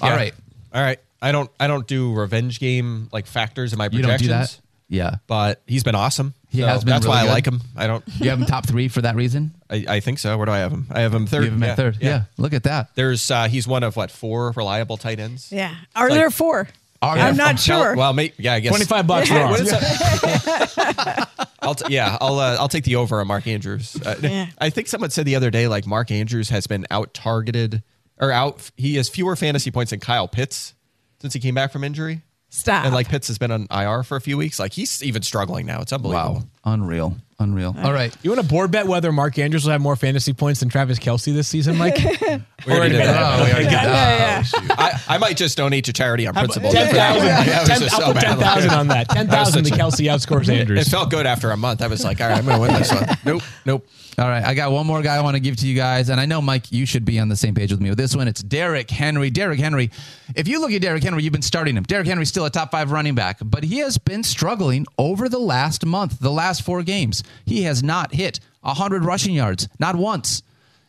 B: All
E: Yeah.
B: right.
E: All right. I don't. I don't do revenge game like factors in my
B: You don't
E: projections.
B: do that? Yeah.
E: But he's been awesome.
B: He
E: So
B: has been
E: That's why
B: really
E: I like
B: good.
E: him. I don't.
B: You have him top three for that reason?
E: I, I think so. Where do I have him? I have him third.
B: You have him
E: yeah.
B: at third. Yeah. Look at that.
E: There's. Uh, he's one of what four reliable tight ends.
D: Yeah. Are
E: Like-
D: there four?
B: Are
D: I'm not sure.
E: Well, may, yeah, I guess
C: 25 bucks
E: Yeah, what is that? I'll t- yeah, I'll uh, I'll take the over on Mark Andrews. Uh,
D: Yeah.
E: I think someone said the other day like Mark Andrews has been out targeted or out. He has fewer fantasy points than Kyle Pitts since he came back from injury.
D: Stop.
E: And like Pitts has been on IR for a few weeks. Like he's even struggling now. It's unbelievable.
B: Wow. Unreal. Unreal. All right.
C: You want to board bet whether Mark Andrews will have more fantasy points than Travis Kelce this season, Mike?
E: We already did that.
B: Oh, we already did oh,
D: yeah,
B: that.
D: yeah.
E: I, I might just donate to charity on principle.
C: 10,000
E: Yeah, was
C: 10
E: just so
C: put
E: bad.
C: 10,000 on that. 10,000 the Kelce outscores Andrews.
E: It felt good after a month. I was like, all right, I'm going to win this one. Nope, nope.
B: All right, I got one more guy I want to give to you guys, and I know Mike, you should be on the same page with me with this one. It's Derrick Henry. Derrick Henry. If you look at Derrick Henry, you've been starting him. Derrick Henry's still a top five running back, but he has been struggling over the last month, the last four games. He has not hit hundred rushing yards, not once.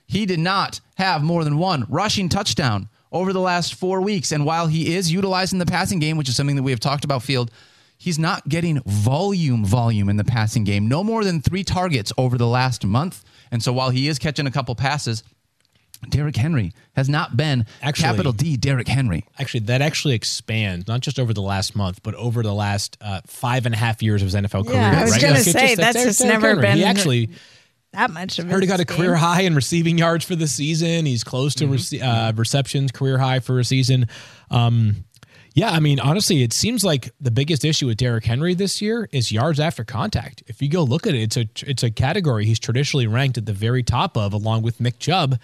B: He did not have more than one rushing touchdown over the last four weeks. And while he is utilizing the passing game, which is something that we have talked about, Field, he's not getting volume, volume in the passing game. No more than three targets over the last month. And so while he is catching a couple passes, Derrick Henry has not been
C: Actually-
B: capital D Derrick Henry.
C: Actually, that actually expands not just over the last month, but over the last uh, five and a half years of his NFL career.
D: I was
C: right?
D: gonna
C: Like, it
D: say, that's
C: Derrick
D: just never
C: Henry. He actually
D: that much of
C: already
D: his
C: got a
D: game.
C: career high in receiving yards for the season. He's close to rece- uh, receptions, career high for a season. Um, yeah, I mean, honestly, it seems like the biggest issue with Derrick Henry this year is yards after contact. If you go look at it, it's a it's a category he's traditionally ranked at the very top of, along with Nick Chubb.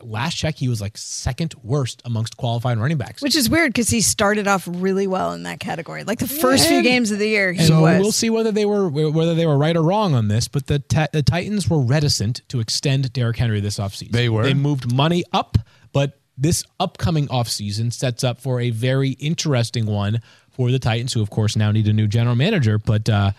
C: Last check, he was like second worst amongst qualified running backs.
D: Which is weird because he started off really well in that category. Like the first few games of the year, he
C: And
D: was.
C: we'll see whether they were whether they were right or wrong on this, but the ti- the Titans were reticent to extend Derrick Henry this offseason.
B: They were?
C: They moved money up, but this upcoming offseason sets up for a very interesting one for the Titans, who of course now need a new general manager. But uh,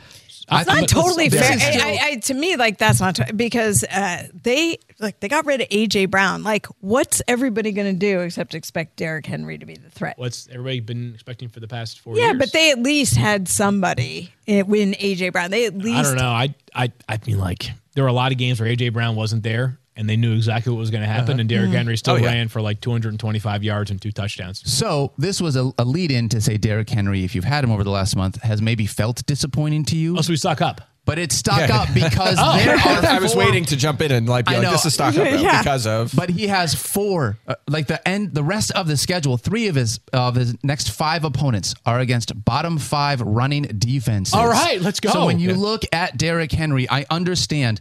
C: I
D: It's not totally fair.
C: still-
D: I, I, to me, like that's not t- because uh, they like they got rid of AJ Brown. Like, what's everybody going to do except expect Derrick Henry to be the threat?
C: what's everybody been expecting for the past four
D: yeah,
C: years?
D: but they at least had somebody in, win AJ Brown. They at least
C: I don't know. I I I mean, like there were a lot of games where AJ Brown wasn't there, and they knew exactly what was going to happen, and Derrick Henry still
E: Oh, yeah.
C: ran for like 225 yards and two touchdowns.
B: So this was a, a lead in to say Derrick Henry, if you've had him over the last month, has maybe felt disappointing to you.
C: Oh, so we suck up.
B: but it's stuck
E: Yeah.
B: up because there are
E: I was
B: four-
E: waiting to jump in and like be like, this is stock up
D: Yeah.
E: because of.
B: But he has four, uh, like the end, the rest of the schedule. Three of his of his next five opponents are against bottom five running defenses.
C: All right, let's go.
B: So when you
C: Yeah.
B: look at Derrick Henry, I understand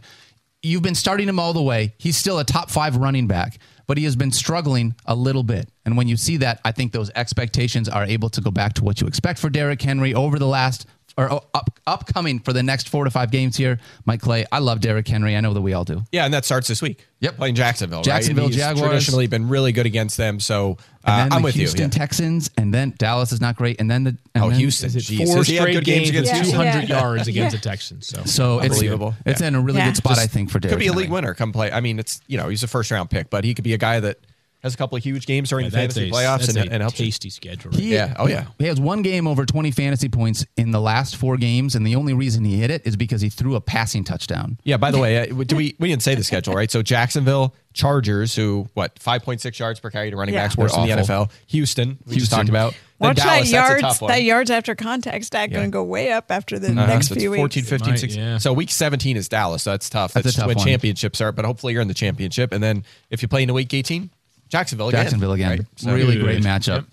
B: you've been starting him all the way. He's still a top five running back, but he has been struggling a little bit. And when you see that, I think those expectations are able to go back to what you expect for Derrick Henry over the last or up, upcoming for the next four to five games here. Mike Clay, I love Derrick Henry. I know that we all do.
E: Yeah, and that starts this week.
B: Yep.
E: playing Jacksonville.
B: Jacksonville
E: right? He's
B: Jaguars.
E: traditionally been really good against them. So uh,
B: And then
E: I'm
B: the
E: with
B: Houston
E: you. yeah.
B: Texans, and then Dallas is not great, and then the and
E: Oh,
B: then-
E: Houston.
C: Is four
E: Has he had
C: straight
E: good
C: games,
E: games against
D: Yeah.
C: 200
D: Yeah.
C: yards against the Texans? So,
B: So it's
E: Unbelievable.
B: It's in a really
D: Yeah.
B: good spot,
E: Just
B: I think, for Derrick
E: Could be a
B: Henry.
E: league winner. Come play. I mean, it's you know he's a first round pick, but he could be a guy that has a couple of huge games during
C: Yeah,
E: the fantasy
C: a,
E: playoffs
C: that's
E: and,
C: a
E: and helps. you.
C: tasty schedule.
B: He-
E: Yeah. Oh, yeah.
B: He has one game over 20 fantasy points in the last four games, and the only reason he hit it is because he threw a passing touchdown.
E: Yeah. By the way, uh, do we we didn't say the schedule right? So Jacksonville Chargers, who what 5.6 yards per carry to running
D: Yeah.
E: backs worse
B: They're
E: in the. NFL. Houston, we just
B: Houston.
E: talked about. Then
D: Watch
E: Dallas,
D: that yards. That yards after contact stat
E: Yeah.
D: going to go way up after the
E: Uh-huh.
D: next
E: So it's
D: few
E: 14,
D: weeks.
E: 15,
C: Might,
E: 16.
C: yeah.
E: So week 17 is Dallas. So that's tough.
B: That's a
E: That's,
B: tough
E: when
B: one.
E: championships are. But hopefully you're in the championship. And then if you play in a week 18, Jacksonville again.
B: Jacksonville again.
E: right? So-
B: really great matchup.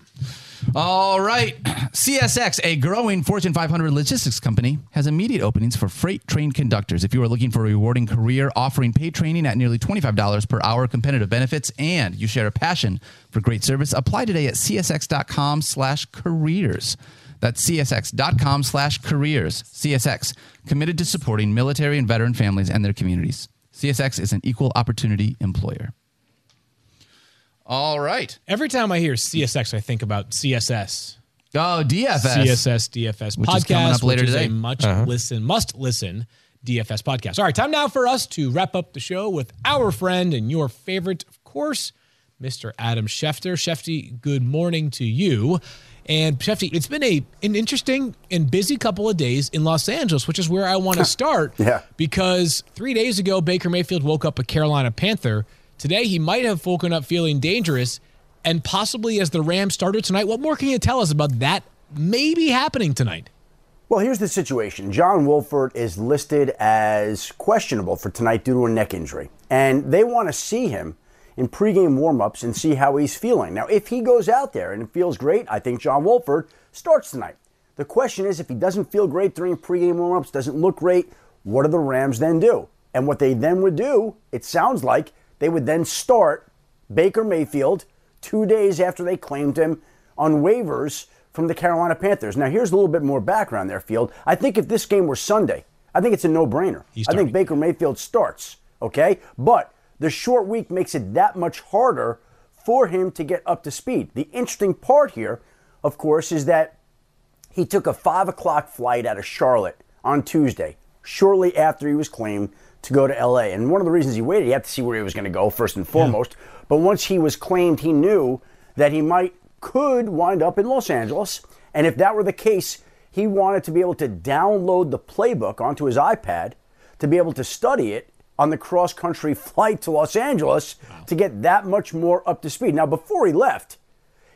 B: All right. CSX, a growing Fortune 500 logistics company, has immediate openings for freight train conductors. If you are looking for a rewarding career offering paid training at nearly $25 per hour, competitive benefits, and you share a passion for great service, apply today at csx.com slash careers. That's csx.com slash careers. CSX, committed to supporting military and veteran families and their communities. CSX is an equal opportunity employer. All right.
C: Every time I hear CSX, I think about CSS.
B: Oh, DFS.
C: CSS DFS
B: Which
C: podcast,
B: is coming up later
C: which is
B: today.
C: a much uh-huh. listen, must listen DFS podcast. All right, time now for us to wrap up the show with our friend and your favorite, of course, Mr. Adam Schefter. Schefty, good morning to you. And Schefty, it's been a an interesting and busy couple of days in Los Angeles, which is where I want to start.
F: Yeah.
C: Because three days ago, Baker Mayfield woke up a Carolina Panther. Today, he might have woken up feeling dangerous and possibly as the Rams starter tonight. What more can you tell us about that maybe happening tonight?
F: Well, here's the situation. John Wolford is listed as questionable for tonight due to a neck injury. And they want to see him in pregame warmups and see how he's feeling. Now, if he goes out there and it feels great, I think John Wolford starts tonight. The question is if he doesn't feel great during pregame warmups, doesn't look great, what do the Rams then do? And what they then would do, it sounds like they would then start Baker Mayfield two days after they claimed him on waivers from the Carolina Panthers. Now, here's a little bit more background there, Field. I think if this game were Sunday, I think it's a no brainer. I think. Baker Mayfield starts, okay? But the short week makes it that much harder for him to get up to speed. The interesting part here, of course, is that he took a five o'clock flight out of Charlotte on Tuesday, shortly after he was claimed to go to LA. And one of the reasons he waited, he had to see where he was going to go first and foremost. But once he was claimed, he knew that he might could wind up in Los Angeles. And if that were the case, he wanted to be able to download the playbook onto his iPad to be able to study it on the cross country flight to Los Angeles to get that much more up to speed. Now, before he left,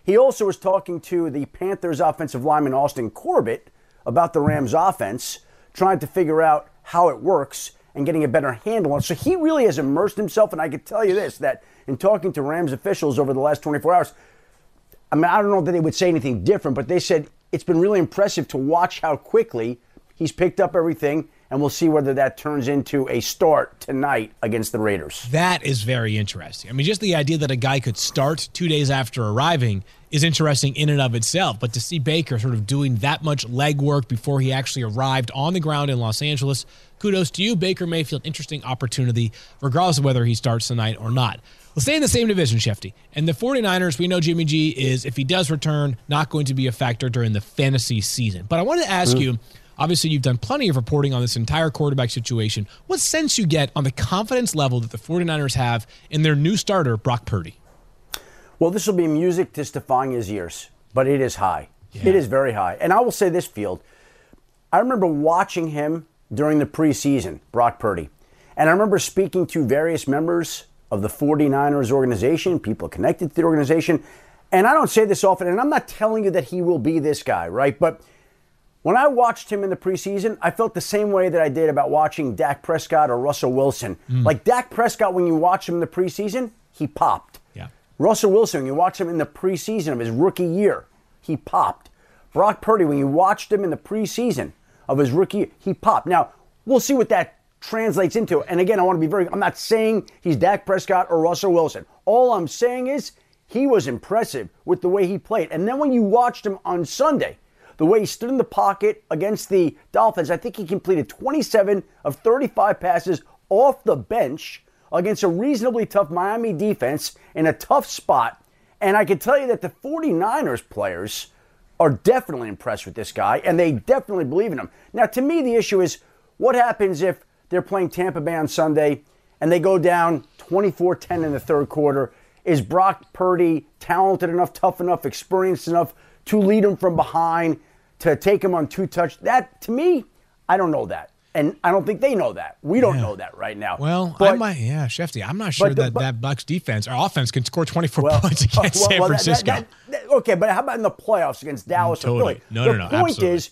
F: he also was talking to the Panthers offensive lineman Austin Corbett about the Rams offense, trying to figure out how it works and getting a better handle on. So he really has immersed himself. And I can tell you this that in talking to Rams officials over the last 24 hours, I mean, I don't know that they would say anything different, but they said it's been really impressive to watch how quickly he's picked up everything, and we'll see whether that turns into a start tonight against the Raiders.
C: That is very interesting. I mean, just the idea that a guy could start two days after arriving is interesting in and of itself. But to see Baker sort of doing that much legwork before he actually arrived on the ground in Los Angeles, kudos to you, Baker Mayfield. Interesting opportunity, regardless of whether he starts tonight or not. We'll stay in the same division, Schefty. And the 49ers, we know Jimmy G is, if he does return, not going to be a factor during the fantasy season. But I wanted to ask hmm. you obviously, you've done plenty of reporting on this entire quarterback situation. What sense you get on the confidence level that the 49ers have in their new starter, Brock Purdy?
F: Well, this will be music to Stephania's ears, but it is high. It is very high. And I will say this, Field. I remember watching him during the preseason, Brock Purdy. And I remember speaking to various members of the 49ers organization, people connected to the organization. And I don't say this often, and I'm not telling you that he will be this guy, right? But when I watched him in the preseason, I felt the same way that I did about watching Dak Prescott or Russell Wilson. Mm. Like Dak Prescott, when you watch him in the preseason, he popped.
C: Yeah.
F: Russell Wilson, when you watch him in the preseason of his rookie year, he popped. Brock Purdy, when you watched him in the preseason of his rookie year, he popped. Now, we'll see what that translates into. And again, I want to be very, I'm not saying he's Dak Prescott or Russell Wilson. All I'm saying is he was impressive with the way he played. And then when you watched him on Sunday, the way he stood in the pocket against the Dolphins, I think he completed 27 of 35 passes off the bench against a reasonably tough Miami defense in a tough spot. And I can tell you that the 49ers players are definitely impressed with this guy and they definitely believe in him. Now, to me, the issue is what happens if they're playing Tampa Bay on Sunday and they go down 24 10 in the third quarter? Is Brock Purdy talented enough, tough enough, experienced enough to lead him from behind, to take him on two touch? That, to me, I don't know that. And I don't think they know that. We don't
C: Yeah.
F: know that right now.
C: Well, I might, yeah, Schefty. I'm not sure
F: the-
C: that
F: but-
C: that Bucs defense or offense can score 24
F: Well,
C: points uh, against
F: well,
C: San
F: well, that- that-
C: Francisco.
F: that- that- okay, but how about in the playoffs against mm, Dallas
C: totally.
F: or Philly?
C: No,
F: the
C: no, no,
F: point
C: absolutely.
F: is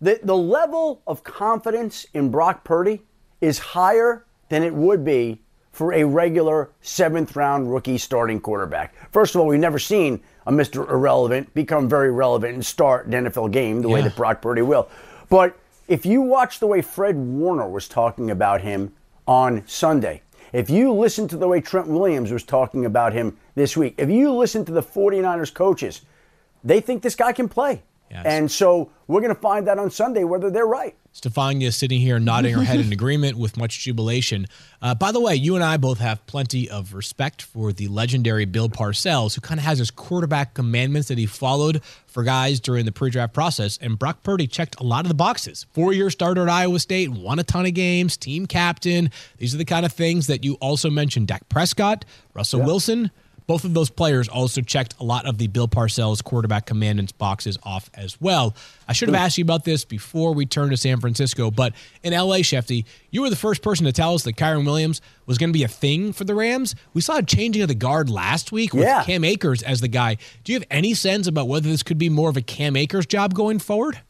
F: the the level of confidence in Brock Purdy is higher than it would be for a regular seventh round rookie starting quarterback. First of all, we've never seen a Mr. Irrelevant become very relevant and start an NFL game the way that Brock Purdy will. But if you watch the way Fred Warner was talking about him on Sunday, if you listen to the way Trent Williams was talking about him this week, if you listen to the 49ers coaches, they think this guy can play. And so we're going to find out on Sunday whether they're right.
C: Stephania sitting here nodding her head in agreement with much jubilation. Uh, by the way, you and I both have plenty of respect for the legendary Bill Parcells, who kind of has his quarterback commandments that he followed for guys during the pre-draft process. And Brock Purdy checked a lot of the boxes. Four-year starter at Iowa State, won a ton of games, team captain. These are the kind of things that you also mentioned. Dak Prescott, Russell Wilson. Both of those players also checked a lot of the Bill Parcells quarterback commandments boxes off as well. I should have asked you about this before we turned to San Francisco, but in LA, Schefty, you were the first person to tell us that Kyren Williams was going to be a thing for the Rams. We saw a changing of the guard last week with
F: Yeah.
C: Cam Akers as the guy. Do you have any sense about whether this could be more of a Cam Akers job going forward?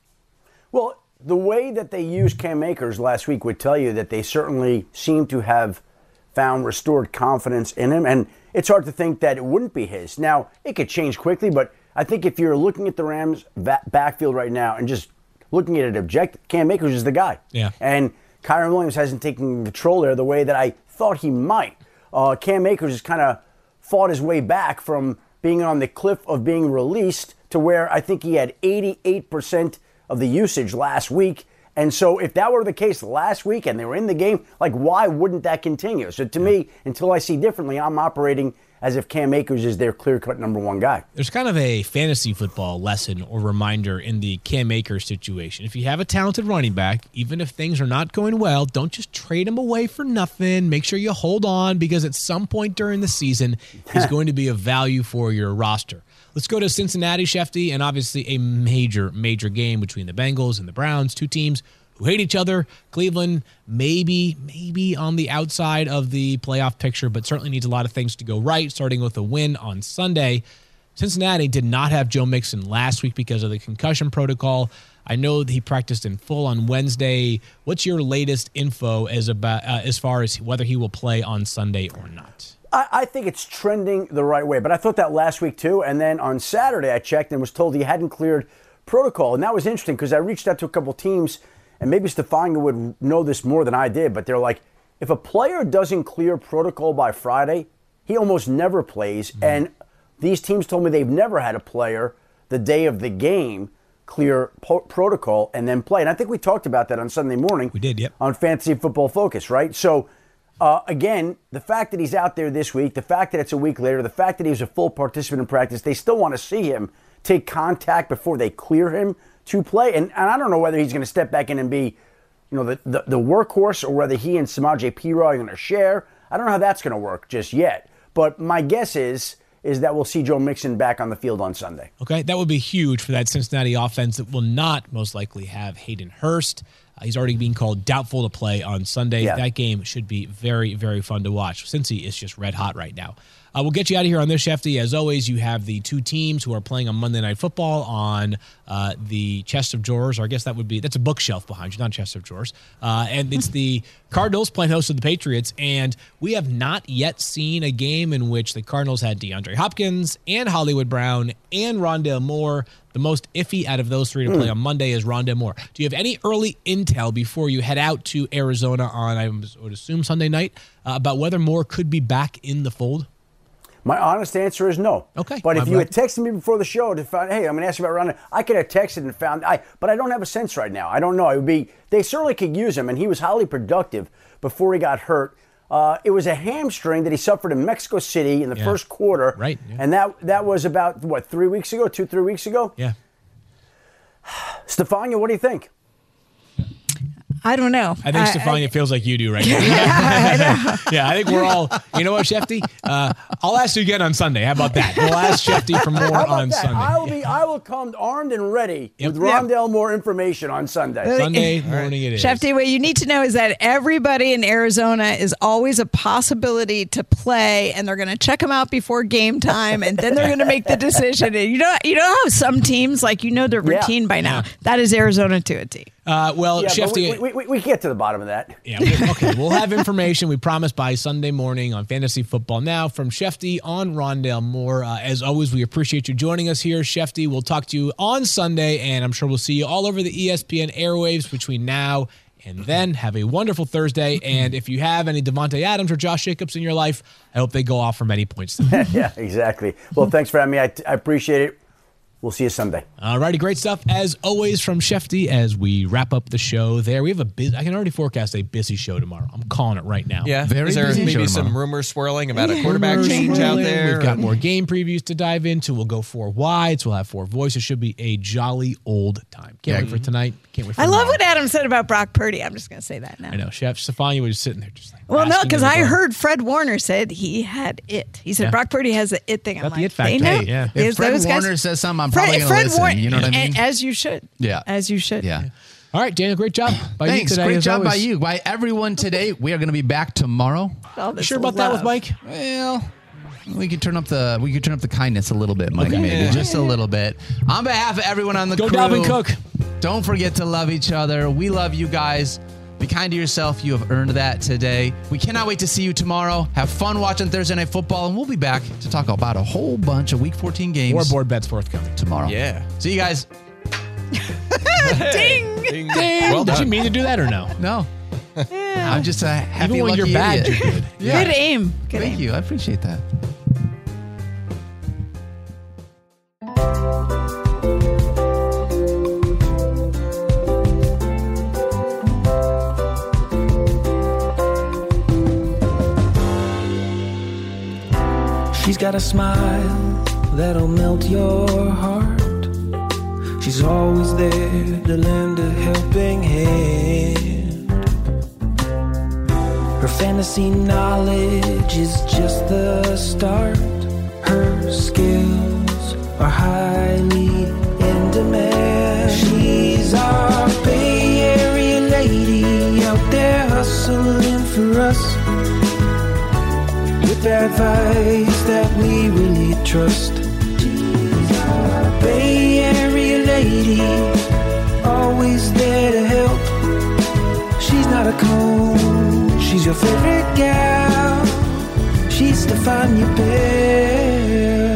F: Well, the way that they used Cam Akers last week would tell you that they certainly seem to have found restored confidence in him. And it's hard to think that it wouldn't be his. Now, it could change quickly, but I think if you're looking at the Rams' backfield right now and just looking at it objective, Cam Akers is the guy.
C: Yeah.
F: And Kyren Williams hasn't taken control there the way that I thought he might. Uh, Cam Akers has kind of fought his way back from being on the cliff of being released to where I think he had 88% of the usage last week. And so, if that were the case last week and they were in the game, like, why wouldn't that continue? So, to me, until I see differently, I'm operating as if Cam Akers is their clear cut number one guy.
C: There's kind of a fantasy football lesson or reminder in the Cam Akers situation. If you have a talented running back, even if things are not going well, don't just trade him away for nothing. Make sure you hold on because at some point during the season, he's going to be of value for your roster. Let's go to Cincinnati, Schefty, and obviously a major, major game between the Bengals and the Browns, two teams who hate each other. Cleveland, maybe, maybe on the outside of the playoff picture, but certainly needs a lot of things to go right, starting with a win on Sunday. Cincinnati did not have Joe Mixon last week because of the concussion protocol. I know that he practiced in full on Wednesday. What's your latest info as about uh, as far as whether he will play on Sunday or not?
F: I, I think it's trending the right way, but I thought that last week too. And then on Saturday, I checked and was told he hadn't cleared protocol, and that was interesting because I reached out to a couple teams, and maybe Stephania would know this more than I did, but they're like, if a player doesn't clear protocol by Friday, he almost never plays. Mm-hmm. And these teams told me they've never had a player the day of the game clear po- protocol and then play. And I think we talked about that on Sunday morning.
C: We did, yep.
F: On Fantasy Football Focus, right? So uh, again, the fact that he's out there this week, the fact that it's a week later, the fact that he was a full participant in practice, they still want to see him take contact before they clear him to play. And, and I don't know whether he's going to step back in and be, you know, the, the, the workhorse or whether he and Samaje P. are going to share. I don't know how that's going to work just yet. But my guess is is that we'll see Joe Mixon back on the field on Sunday.
C: Okay, that would be huge for that Cincinnati offense that will not most likely have Hayden Hurst. Uh, he's already being called doubtful to play on Sunday.
F: Yeah.
C: That game should be very, very fun to watch. Cincy is just red hot right now. Uh, we'll get you out of here on this, Schefty. As always, you have the two teams who are playing on Monday Night Football on uh, the chest of drawers, or I guess that would be that's a bookshelf behind you, not chest of drawers. Uh, and it's the Cardinals playing host of the Patriots, and we have not yet seen a game in which the Cardinals had DeAndre Hopkins and Hollywood Brown and Rondale Moore. The most iffy out of those three to play on Monday is Rondale Moore. Do you have any early intel before you head out to Arizona on, I would assume, Sunday night uh, about whether Moore could be back in the fold?
F: My honest answer is no.
C: Okay.
F: But if
C: I'm
F: you had texted me before the show to find, hey, I'm going to ask you about Ronda, I could have texted and found, I, but I don't have a sense right now. I don't know. It would be, they certainly could use him, and he was highly productive before he got hurt. Uh, it was a hamstring that he suffered in Mexico City in the
C: Yeah.
F: first quarter.
C: Right, yeah.
F: And that that was about, what, three weeks ago, two, three weeks ago?
C: Yeah.
F: Stephania, what do you think?
D: I don't know.
C: I think Stephania feels like you do right now. yeah, I think we're all. You know what, Schefty? Uh, I'll ask you again on Sunday. How about that? We'll ask Schefty for more
F: How about
C: on
F: that?
C: Sunday.
F: I will be. I will come armed and ready
C: Yep.
F: with Rondale Moore information on Sunday.
C: Sunday morning it is.
D: Schefty, what you need to know is that everybody in Arizona is always a possibility to play, and they're going to check them out before game time, and then they're going to make the decision. And you know, you know how some teams like you know their
F: Yeah.
D: routine by now. That is Arizona to a T.
C: Uh, well,
F: Yeah,
C: Schefty.
F: we, we, we, we get to the bottom of that.
C: Yeah, okay. We'll have information we promise by Sunday morning on Fantasy Football Now from Schefty on Rondale Moore. Uh, as always, we appreciate you joining us here, Schefty. We'll talk to you on Sunday, and I'm sure we'll see you all over the ESPN airwaves between now and then. Have a wonderful Thursday, and if you have any Davante Adams or Josh Jacobs in your life, I hope they go off for many points.
F: Yeah, exactly. Well, thanks for having me. I, I appreciate it. We'll see you Sunday.
C: Alrighty, great stuff as always from Schefty. As we wrap up the show, there we have a busy. I can already forecast a busy show tomorrow. I'm calling it right now.
E: Yeah.
B: Very
E: Is there
B: busy show
E: maybe some rumors swirling about a quarterback
C: Rumors
E: change out there?
C: We've got more game previews to dive into. We'll go four wides. We'll have four voices. Should be a jolly old time. Can't wait for mm-hmm. tonight. Can't wait for
D: I love what Adam said about Brock Purdy. I'm just going to say that now.
C: I know. Chef Stephania was sitting there just like.
D: Well, no, because I heard Fred Warner said he had it. He said
C: Yeah.
D: Brock Purdy has the it thing. I'm
C: Got the
D: like,
C: it factor.
D: They know.
C: Hey, yeah.
B: If Fred
D: those guys-
B: Warner says something, I'm
D: Fred-
B: probably going to
D: Fred
B: listen.
D: Warner-
B: you know what I mean?
D: As you should.
B: Yeah.
D: As you should.
B: yeah.
C: All right, Daniel. Great job by
B: Thanks.
C: you today.
B: Great
C: as
B: job by you. By everyone today. We are going to be back tomorrow.
D: All
C: You
D: this
C: sure about that with. Mike?
B: Well, we could turn up the we could turn up the kindness a little bit, Mike.
C: Okay.
B: Maybe
C: Yeah.
B: just a little bit. On behalf of everyone on the
C: Go
B: crew,
C: Dalvin Cook.
B: Don't forget to love each other. We love you guys. Be kind to yourself. You have earned that today. We cannot wait to see you tomorrow. Have fun watching Thursday Night Football, and we'll be back to talk about a whole bunch of Week 14 games
C: More board bets forthcoming.
B: tomorrow.
E: Yeah.
B: See you guys.
D: Ding.
C: Ding.
E: Well
C: Did you mean to do that or no?
B: No, I'm just a happy
C: Even when
B: lucky
C: you're bad,
B: idiot.
C: you're good.
B: Yeah.
D: Good aim. Good
B: Thank
D: aim.
B: you. I appreciate that.
G: She's got a smile that'll melt your heart. She's always there to lend a helping hand. Her fantasy knowledge is just the start. Her skills are highly in demand. She's our Bay Area lady out there hustling for us with advice that we really trust. Bay Area lady, always there to help. She's not a coach, she's your favorite gal. She's Stephania Bell.